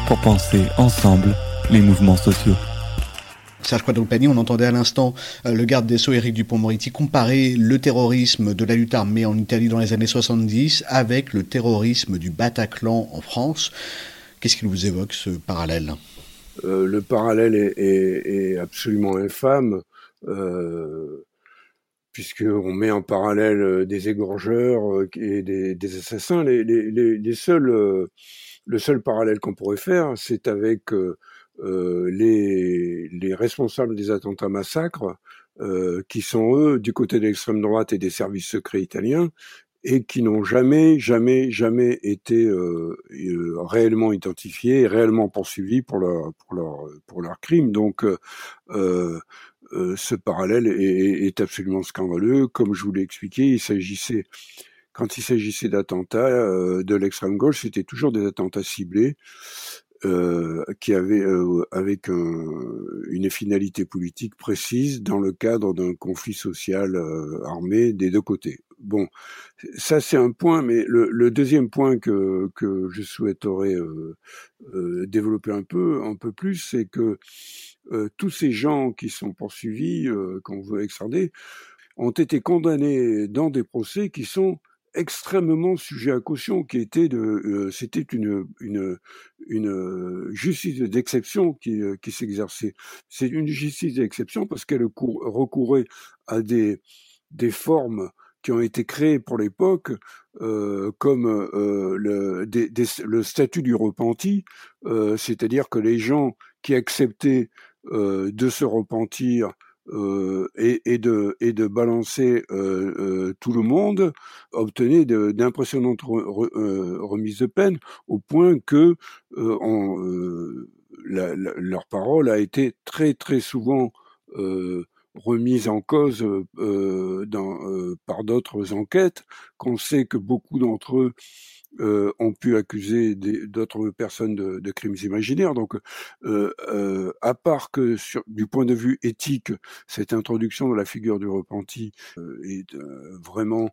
Pour penser ensemble les mouvements sociaux. Serge Quadrupani, on entendait à l'instant euh, le garde des Sceaux Éric Dupont-Moretti comparer le terrorisme de la lutte armée en Italie dans les années 70 avec le terrorisme du Bataclan en France. Qu'est-ce qui vous évoque ce parallèle? Euh, Le parallèle est, absolument infâme. Euh, puisqu'on met en parallèle des égorgeurs et des, assassins. Les, seuls, le seul parallèle qu'on pourrait faire, c'est avec les, les, responsables des attentats massacres, euh, qui sont eux du côté de l'extrême droite et des services secrets italiens, et qui n'ont jamais, jamais, jamais été euh, euh réellement identifiés réellement poursuivis pour leur, pour leur, crimes. Donc, euh, ce parallèle est, est, absolument scandaleux. Comme je vous l'ai expliqué, il s'agissait, quand il s'agissait d'attentats de l'extrême gauche, c'était toujours des attentats ciblés euh, qui avait euh, avec une finalité politique précise dans le cadre d'un conflit social euh, armé des deux côtés. Bon, ça c'est un point, mais le, le, deuxième point que, que je souhaiterais développer un peu, un peu plus, c'est que tous ces gens qui sont poursuivis, qu'on veut extrader, ont été condamnés dans des procès qui sont extrêmement sujet à caution, qui était de, euh, c'était une, une, euh, justice d'exception qui, euh, qui s'exerçait. C'est une justice d'exception parce qu'elle recourait à des, des formes qui ont été créées pour l'époque, comme le, le statut du repenti, c'est-à-dire que les gens qui acceptaient de se repentir euh, et, et, de, et de balancer euh, euh, tout le monde obtenait d'impressionnantes remises de peine au point que la, leur parole a été très très souvent remise en cause dans, par d'autres enquêtes, qu'on sait que beaucoup d'entre eux euh, ont pu accuser d'autres personnes de, de, crimes imaginaires. Donc, euh, euh, à part que sur, du point de vue éthique, cette introduction de la figure du repenti euh, est euh, vraiment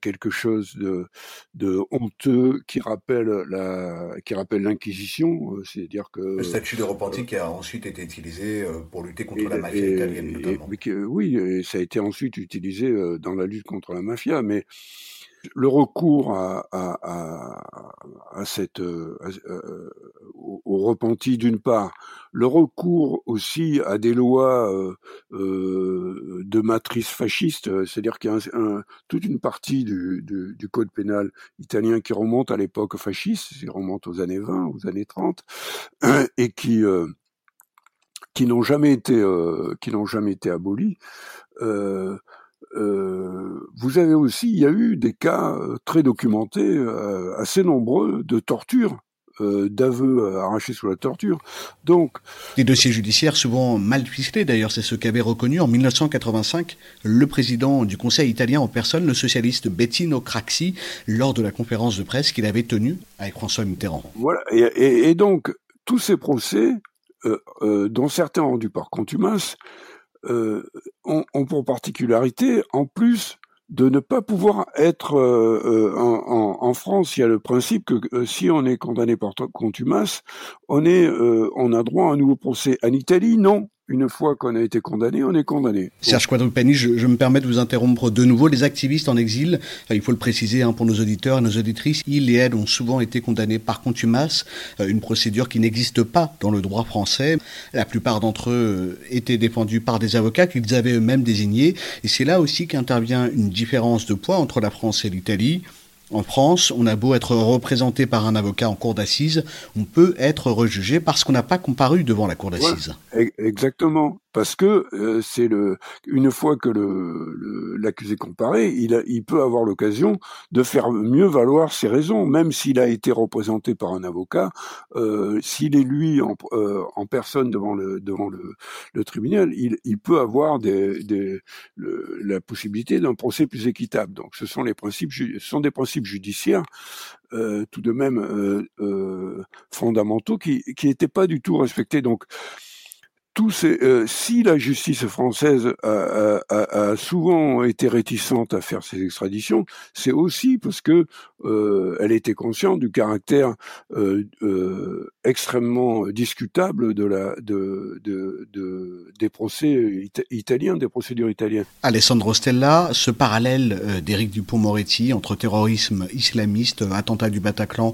quelque chose de, de, honteux qui rappelle la qui rappelle l'inquisition. C'est-à-dire que le statut de repenti qui a ensuite été utilisé pour lutter contre la mafia italienne notamment. mais oui et ça a été ensuite utilisé dans la lutte contre la mafia. Mais le recours à, à, à, cette, euh, euh, au, repenti d'une part, le recours aussi à des lois euh, euh de matrice fasciste, c'est-à-dire qu'il y a un, toute une partie du, du, du, code pénal italien qui remonte à l'époque fasciste, qui remonte aux années 20, aux années 30, *clears throat* et qui qui n'ont jamais été qui n'ont jamais été abolis. Euh, euh, vous avez aussi, il y a eu des cas euh, très documentés, euh, assez nombreux, de torture d'aveux arrachés sous la torture. Donc, des dossiers judiciaires souvent mal ficelés. D'ailleurs, c'est ce qu'avait reconnu en 1985 le président du Conseil italien en personne, le socialiste Bettino Craxi, lors de la conférence de presse qu'il avait tenue avec François Mitterrand. Voilà. Et, et donc, tous ces procès, dont certains rendus par contumace, euh, ont, pour particularité, en plus de ne pas pouvoir être euh, euh, en, France, il y a le principe que si on est condamné par contumace, on on a droit à un nouveau procès. En Italie, non une fois qu'on a été condamné, on est condamné. Serge Quadrupani, je, je, me permets de vous interrompre de nouveau. Les activistes en exil, euh, il faut le préciser hein, pour nos auditeurs et nos auditrices, ils et elles ont souvent été condamnés par contumace, euh, une procédure qui n'existe pas dans le droit français. La plupart d'entre eux euh, étaient défendus par des avocats qu'ils avaient eux-mêmes désignés. Et c'est là aussi qu'intervient une différence de poids entre la France et l'Italie. En France, on a beau être représenté par un avocat en cour d'assises, on peut être rejugé parce qu'on n'a pas comparu devant la cour d'assises. exactement parce que euh, c'est le une fois que le l'accusé comparé, il, il peut avoir l'occasion de faire mieux valoir ses raisons, même s'il a été représenté par un avocat, euh, s'il est lui en, euh, en, personne devant le devant le, le tribunal, il, il, peut avoir des, des le, la possibilité d'un procès plus équitable. Donc, ce sont les principes, ce sont des principes judiciaires euh, tout de même euh, fondamentaux qui qui n'étaient pas du tout respectés. Donc euh, si la justice française a, a, a, souvent été réticente à faire ces extraditions, c'est aussi parce que euh, elle était consciente du caractère euh, euh extrêmement discutable de la de, de, de des procès italiens, des procédures italiennes. Alessandro Stella, ce parallèle euh, d'Éric Dupont-Moretti entre terrorisme islamiste, attentat du Bataclan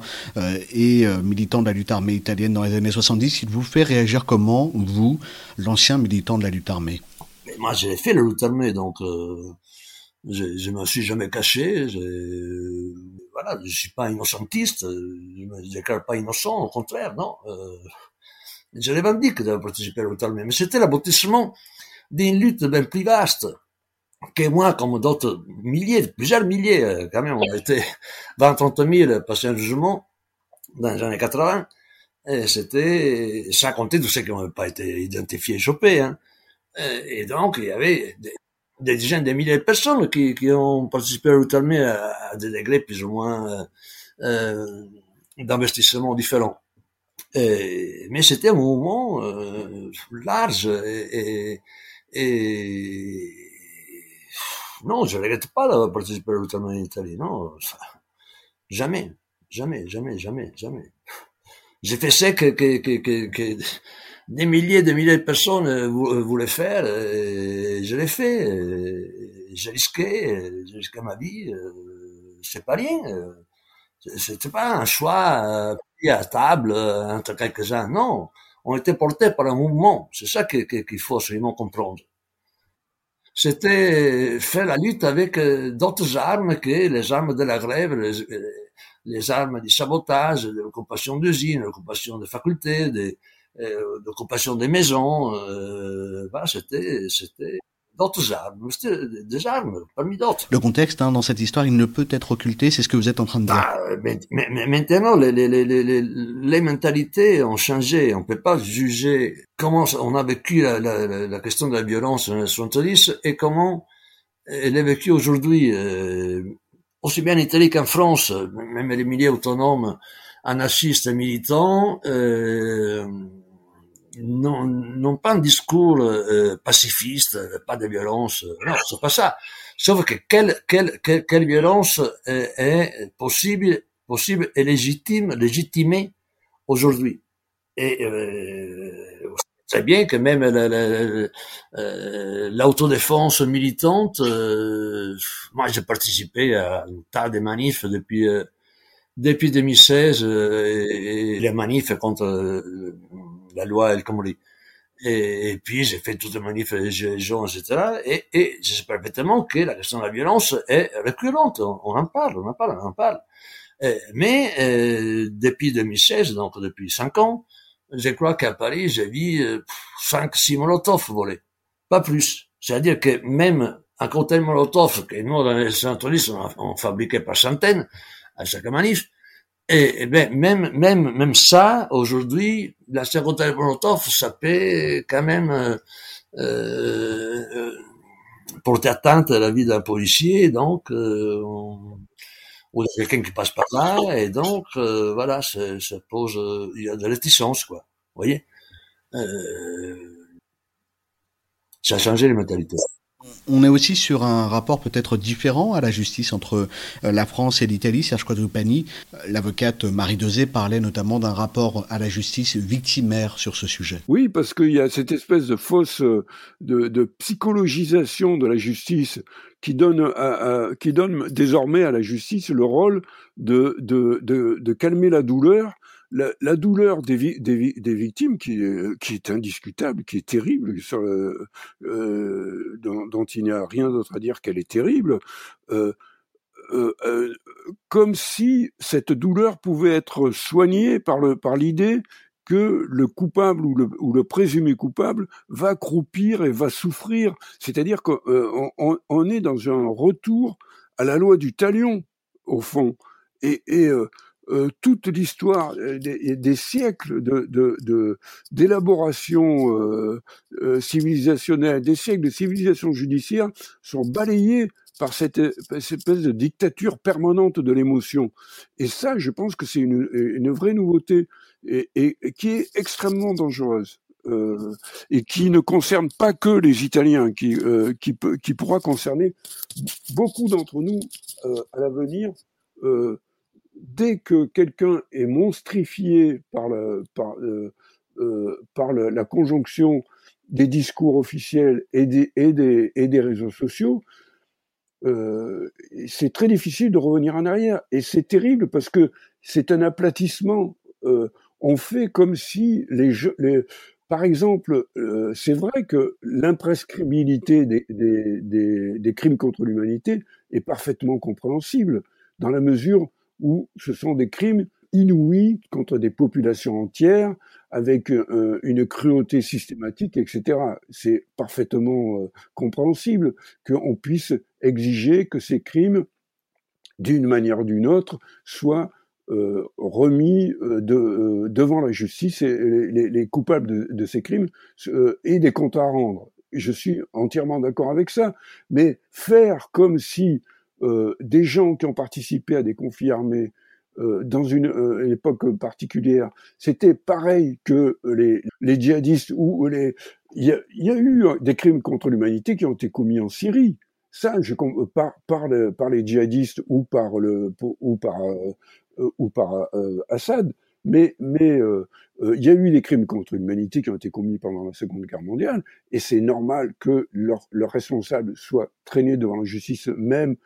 et militant de la lutte armée italienne dans les années 70, il vous fait réagir comment vous? L'ancien militant de la lutte armée. Moi, j'ai fait la lutte armée, donc euh, je ne me suis jamais caché. Voilà, je suis pas innocentiste, je me déclare pas innocent, au contraire, non. Euh, je l'ai même dit que j'avais participé à la lutte armée, mais c'était l'aboutissement d'une lutte bien plus vaste que moi, comme d'autres milliers, plusieurs milliers, euh, quand même, on a été 20-30 000 passés un jugement dans les années 80, et c'était, sans compter tous ceux qui n'ont pas été identifiés et chopés. Hein. et donc, il y avait des, dizaines de milliers de personnes qui, ont participé à l'outre à, des degrés plus ou moins euh, d'investissement différents. Mais c'était un mouvement euh, large et, et, non, je ne regrette pas d'avoir participé à l'outre en Italie, non, jamais, jamais, jamais, jamais, jamais. J'ai fait ça que, que, que, que, des milliers de milliers de personnes euh, euh, voulaient faire, et je l'ai fait, j'ai risqué, j'ai risqué ma vie, c'est pas rien. C'était pas un choix pris à table entre quelques-uns, non. On était portés par un mouvement. C'est ça qu'il faut absolument comprendre. C'était faire la lutte avec d'autres armes que les armes de la grève, les armes du sabotage, de l'occupation d'usines, l'occupation des facultés, de, euh, l'occupation des maisons. Euh, voilà, c'était, c'était d'autres armes, c'était des armes parmi d'autres. Le contexte hein, dans cette histoire, il ne peut être occulté, c'est ce que vous êtes en train de dire. Ah, mais, mais, maintenant, les, les, les, les, les mentalités ont changé. On peut pas juger comment on a vécu la, la, la question de la violence en 70 et comment elle est vécue aujourd'hui. Euh, aussi bien en Italie qu'en France, même les milieux autonomes anarchistes et militants euh, n'ont pas un discours euh, pacifiste, pas de violence. Non, c'est pas ça. Sauf que quelle, quelle, quelle, quelle violence est, est, possible, possible et légitime, légitimée aujourd'hui? Et euh, c'est bien que même l'autodéfense la, la, militante, euh, moi j'ai participé à un tas de manifs depuis euh, depuis 2016 euh, et, et, les manifs contre euh, la loi El Khomri. Et, puis j'ai fait toutes les manifs les gens, etc. Et, et je sais parfaitement que la question de la violence est récurrente. On, on en parle, on en parle, on en parle. mais depuis 2016, donc depuis cinq ans, je crois qu'à Paris, j'ai vu euh, cinq, six Molotov voler. Pas plus. C'est-à-dire que même un cocktail Molotov, que nous, dans les centralistes, on, fabriquait par centaines, à chaque manif, et, et ben, même, même, même ça, aujourd'hui, la cocktail Molotov, ça peut quand même, euh, euh, porter atteinte à la vie d'un policier, donc, euh, ou quelqu'un qui passe par là, et donc euh, voilà, ça pose, euh, il y a de réticence, quoi. Vous voyez? Euh, Ça a changé les mentalités. On est aussi sur un rapport peut-être différent à la justice entre la France et l'Italie. Serge Quadrupani, l'avocate Marie Dezé parlait notamment d'un rapport à la justice victimaire sur ce sujet. Oui, parce qu'il y a cette espèce de fausse de, de psychologisation de la justice qui donne, qui donne désormais à la justice le rôle de, de, de, de calmer la douleur la, la, douleur des, des, des, victimes, qui, qui, est indiscutable, qui est terrible, sur, euh, dont, dont, il n'y a rien d'autre à dire qu'elle est terrible, euh, euh, euh, comme si cette douleur pouvait être soignée par l'idée par que le coupable ou le, ou le, présumé coupable va croupir et va souffrir. C'est-à-dire qu'on euh, on, est dans un retour à la loi du talion, au fond. Et, et euh, euh, toute l'histoire des, des, siècles de, d'élaboration de, euh, civilisationnelle, des siècles de civilisation judiciaire sont balayés par cette, espèce de dictature permanente de l'émotion. Et ça, je pense que c'est une, une vraie nouveauté et, et, et, qui est extrêmement dangereuse. Euh, et qui ne concerne pas que les Italiens, qui, euh, qui, peut, qui pourra concerner beaucoup d'entre nous euh, à l'avenir. Euh, dès que quelqu'un est monstrifié par, euh, le, la conjonction des discours officiels et des, réseaux sociaux, c'est très difficile de revenir en arrière. Et c'est terrible parce que c'est un aplatissement. on fait comme si les, par exemple, euh, c'est vrai que des, des, crimes contre l'humanité est parfaitement compréhensible, dans la mesure où ce sont des crimes inouïs contre des populations entières, avec euh, une cruauté systématique, etc. C'est parfaitement euh, compréhensible qu'on puisse exiger que ces crimes, d'une manière ou d'une autre, soient euh, remis de, devant la justice et les, les, les coupables de, de, ces crimes et des comptes à rendre. je suis entièrement d'accord avec ça. Mais faire comme si des gens qui ont participé à des conflits armés euh, dans une, euh, époque particulière, c'était pareil que les, les djihadistes ou les. Il y a, y a, eu des crimes contre l'humanité qui ont été commis en Syrie. Ça, je, par, par, le, par les djihadistes ou par le ou par ou par Assad, mais mais il y a eu des crimes contre l'humanité qui ont été commis pendant la Seconde Guerre mondiale, et c'est normal que leurs leur responsables soient traînés devant la justice, même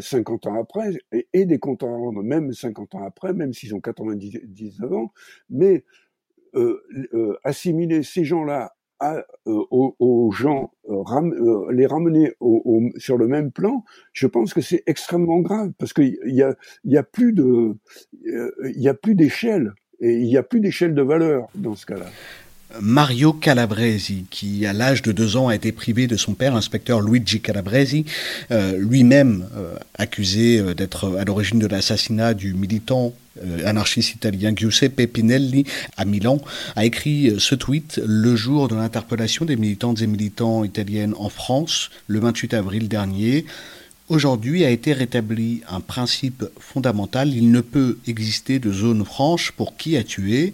50 ans après, et, des comptes à rendre même 50 ans après, même s'ils ont 99 ans, mais euh, euh, assimiler ces gens-là à, euh, aux, aux, gens, ram, les ramener au, au, sur le même plan, je pense que c'est extrêmement grave parce qu'il y a, y a plus de, il y a plus d'échelle et il y a plus d'échelle de valeur dans ce cas-là. Mario Calabresi, qui à l'âge de deux ans a été privé de son père, inspecteur Luigi Calabresi, euh, lui-même euh, accusé euh, d'être à l'origine de l'assassinat du militant anarchiste italien Giuseppe Pinelli à Milan, a écrit ce tweet le jour de l'interpellation des militantes et militants italiennes en France, le 28 avril dernier. Aujourd'hui a été rétabli un principe fondamental, il ne peut exister de zone franche pour qui a tué.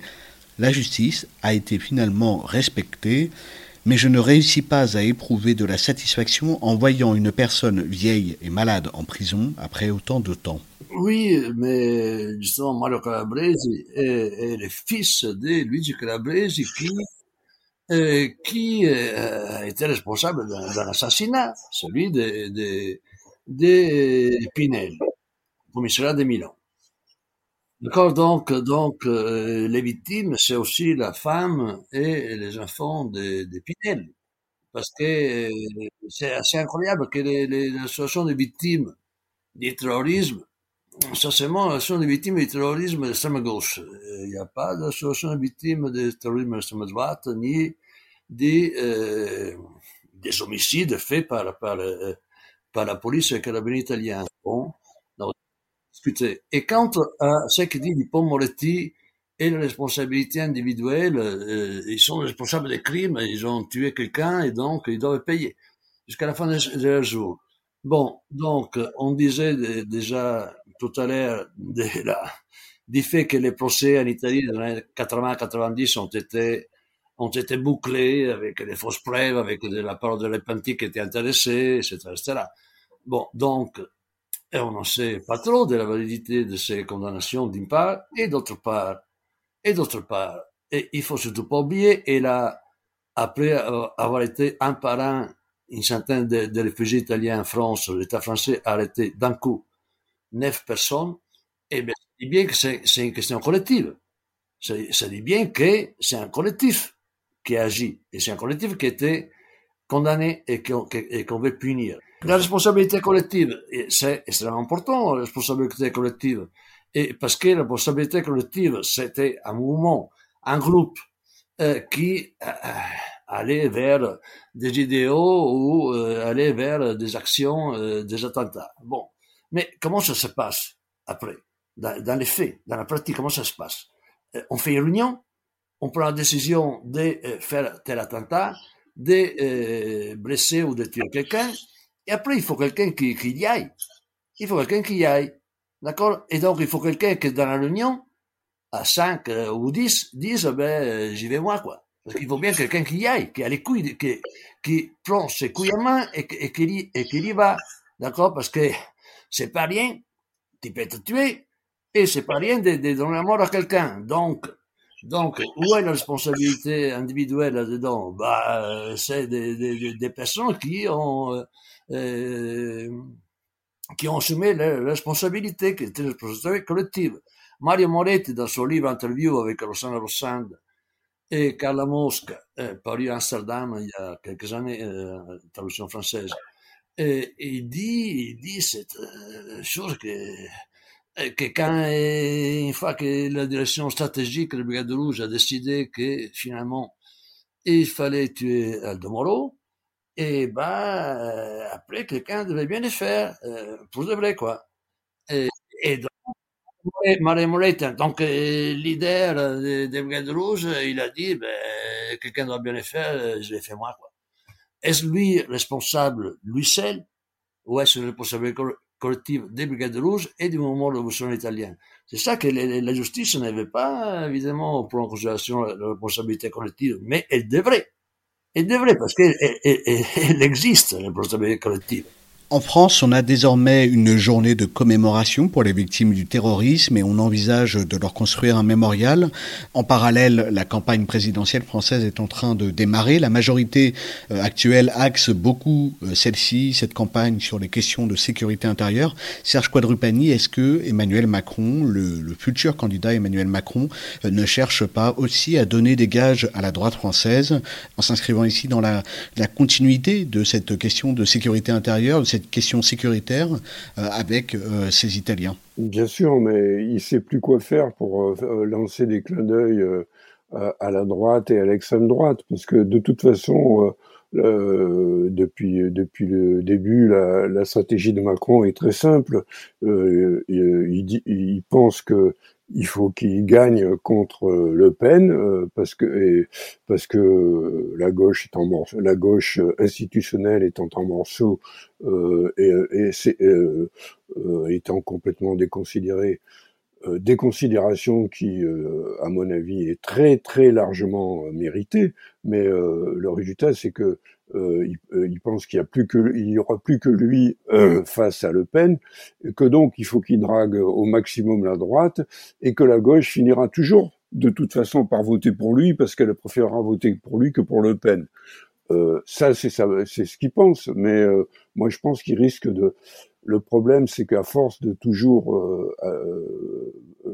La justice a été finalement respectée, mais je ne réussis pas à éprouver de la satisfaction en voyant une personne vieille et malade en prison après autant de temps. Oui, mais justement, Mario Calabresi est, le fils de Luigi Calabresi qui, euh, euh, été responsable d'un assassinat, celui de, de, de Pinel, commissariat de Milan. D'accord, donc, donc euh, les victimes, c'est aussi la femme et les enfants de, de Pinel. Parce que euh, c'est assez incroyable que les, les associations de victimes du terrorisme, essentiellement, l'association des victimes du terrorisme de l'extrême gauche. Il n'y a pas d'association de victimes du terrorisme de l'extrême droite, ni des, euh, des homicides faits par, par, euh, par la police et le carabinieri italien. Bon, et quant à ce que dit Dupont Moretti et la responsabilité individuelle, euh, ils sont responsables des crimes, ils ont tué quelqu'un et donc ils doivent payer jusqu'à la fin de leur jour. Bon, donc on disait déjà tout à l'heure de *laughs* du fait que les procès en Italie dans les 80-90 ont été ont été bouclés avec des fausses preuves, avec la parole de l'Epanti qui était intéressé, etc., etc. Bon, donc et on n'en sait pas trop de la validité de ces condamnations d'une part, et d'autre part, et d'autre part, et il faut surtout pas oublier, et là, après avoir été un par un une centaine de, réfugiés italiens en France, l'État français a arrêté d'un coup neuf personnes, et bien, dit bien que c'est une question collective. Ça, dit bien que c'est un collectif qui agit, et c'est un collectif qui été condamné et qu'on veut punir. La responsabilité collective, c'est extrêmement important, la responsabilité collective. Et parce que la responsabilité collective, c'était un mouvement, un groupe euh, qui euh, allait vers des idéaux ou euh, allait vers des actions, euh, des attentats. Bon, mais comment ça se passe après? Dans, dans, les faits, dans la pratique, comment ça se passe? Euh, On fait une réunion, on prend la décision de faire tel attentat, de blesser ou de tuer quelqu'un, et après, il faut quelqu'un qui, qui y aille. Il faut quelqu'un qui y aille. D'accord? Et donc, il faut quelqu'un qui, dans la réunion, à 5 euh, ou 10, dise, ben, euh, j'y vais moi, quoi. Parce qu'il faut bien quelqu'un qui y aille, qui a les couilles, qui, qui prend ses couilles en main et, et, qui, y, et qui y va. D'accord? Parce que c'est pas rien, tu peux te tuer, et c'est pas rien de, de donner la mort à quelqu'un. Donc, donc, où est la responsabilité individuelle là-dedans? Bah, C'est des, des, des, personnes qui ont euh, qui ont assumé la responsabilité, qui était une responsabilité collective. Mario Moretti, dans son livre Interview avec Rossana Rossand et Carla Mosca, euh, paru à Amsterdam il y a quelques années, euh, traduction française, et, il dit, il dit cette euh, chose que, euh, que quand, une fois que la direction stratégique de la Brigade Rouge a décidé que finalement il fallait tuer Aldo Moro, et ben, euh, après, quelqu'un devait bien les faire, euh, pour de vrai, quoi. Et, donc, Marie Moretti, en tant que leader des, des Brigades Rouges, il a dit, ben, quelqu'un doit bien les faire, je les fais moi, quoi. est-ce lui responsable, lui seul, ou est-ce une responsabilité collective des Brigades Rouges et du mouvement révolutionnaire italien? C'est ça que la justice n'avait pas, évidemment, pour en considération la responsabilité collective, mais elle devrait. Elle devrait, parce qu'elle existe, la responsabilité collective. En France, on a désormais une journée de commémoration pour les victimes du terrorisme et on envisage de leur construire un mémorial. En parallèle, la campagne présidentielle française est en train de démarrer. La majorité euh, actuelle axe beaucoup euh, celle-ci, cette campagne sur les questions de sécurité intérieure. Serge Quadrupani, est-ce que Emmanuel Macron, le, futur candidat Emmanuel Macron, euh, ne cherche pas aussi à donner des gages à la droite française en s'inscrivant ici dans la, la continuité de cette question de sécurité intérieure, de cette question sécuritaire euh, avec euh, ces Italiens. Bien sûr, mais il sait plus quoi faire pour euh, lancer des clins d'œil à la droite et à l'extrême droite, parce que de toute façon, depuis depuis le début, la, stratégie de Macron est très simple. il, pense que il faut qu'il gagne contre Le Pen euh, parce que parce que la gauche est en morceaux, la gauche institutionnelle étant en morceaux euh, et, et c'est, euh, étant complètement déconsidérée déconsidération qui, à mon avis, est très très largement méritée, mais le résultat c'est que euh, il, euh, il, pense qu'il y a plus que il y aura plus que lui euh, face à Le Pen, que donc il faut qu'il drague au maximum la droite et que la gauche finira toujours de toute façon par voter pour lui parce qu'elle préférera voter pour lui que pour Le Pen. Euh, ça c'est ça c'est ce qu'il pense, mais euh, moi je pense qu'il risque de. Le problème c'est qu'à force de toujours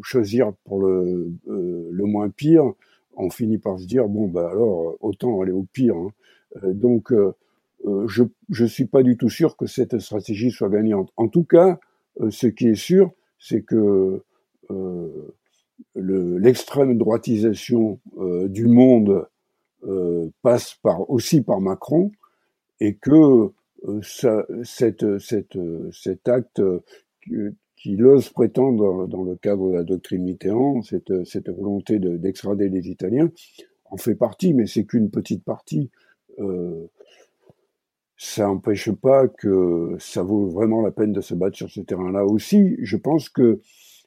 choisir pour le, le moins pire, on finit par se dire bon bah alors autant aller au pire. Hein. Euh, donc, euh, euh, je ne suis pas du tout sûr que cette stratégie soit gagnante. En tout cas, ce qui est sûr, c'est que l'extrême droitisation du monde passe aussi par Macron et que cet acte qu'il ose prétendre dans le cadre de la doctrine Mitterrand, cette, volonté d'extrader les Italiens, en fait partie, mais c'est qu'une petite partie ça n'empêche pas que ça vaut vraiment la peine de se battre sur ce terrain-là aussi. Je pense que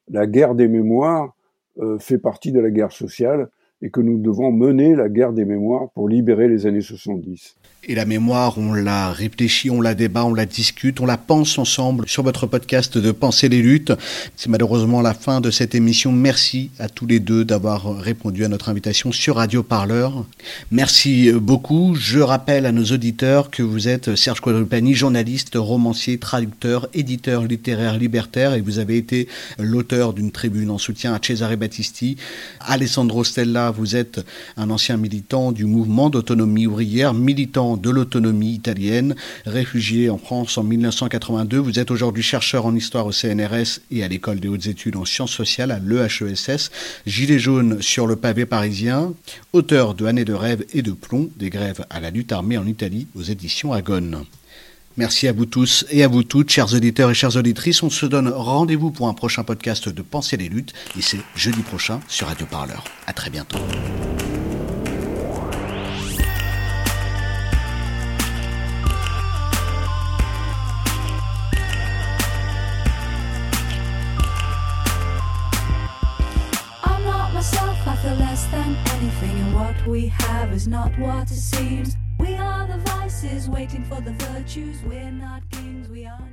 la guerre des mémoires euh, fait partie de la guerre sociale et que nous devons mener la guerre des mémoires pour libérer les années 70. Et la mémoire, on la réfléchit, on la débat, on la discute, on la pense ensemble sur votre podcast de Penser les luttes. C'est malheureusement la fin de cette émission. Merci à tous les deux d'avoir répondu à notre invitation sur Radio Parleur. Merci beaucoup. Je rappelle à nos auditeurs que vous êtes Serge Quadrupani, journaliste, romancier, traducteur, éditeur littéraire libertaire et vous avez été l'auteur d'une tribune en soutien à Cesare Battisti. Alessandro Stella, vous êtes un ancien militant du mouvement d'autonomie ouvrière, militant de l'autonomie italienne, réfugié en France en 1982. Vous êtes aujourd'hui chercheur en histoire au CNRS et à l'école des hautes études en sciences sociales à l'EHESS, gilet jaune sur le pavé parisien, auteur de Années de rêve et de plomb, des grèves à la lutte armée en Italie aux éditions Agone. Merci à vous tous et à vous toutes, chers auditeurs et chères auditrices. On se donne rendez-vous pour un prochain podcast de Penser les luttes et c'est jeudi prochain sur Radio Parleur. À très bientôt. We are the vices waiting for the virtues. We're not kings, we are.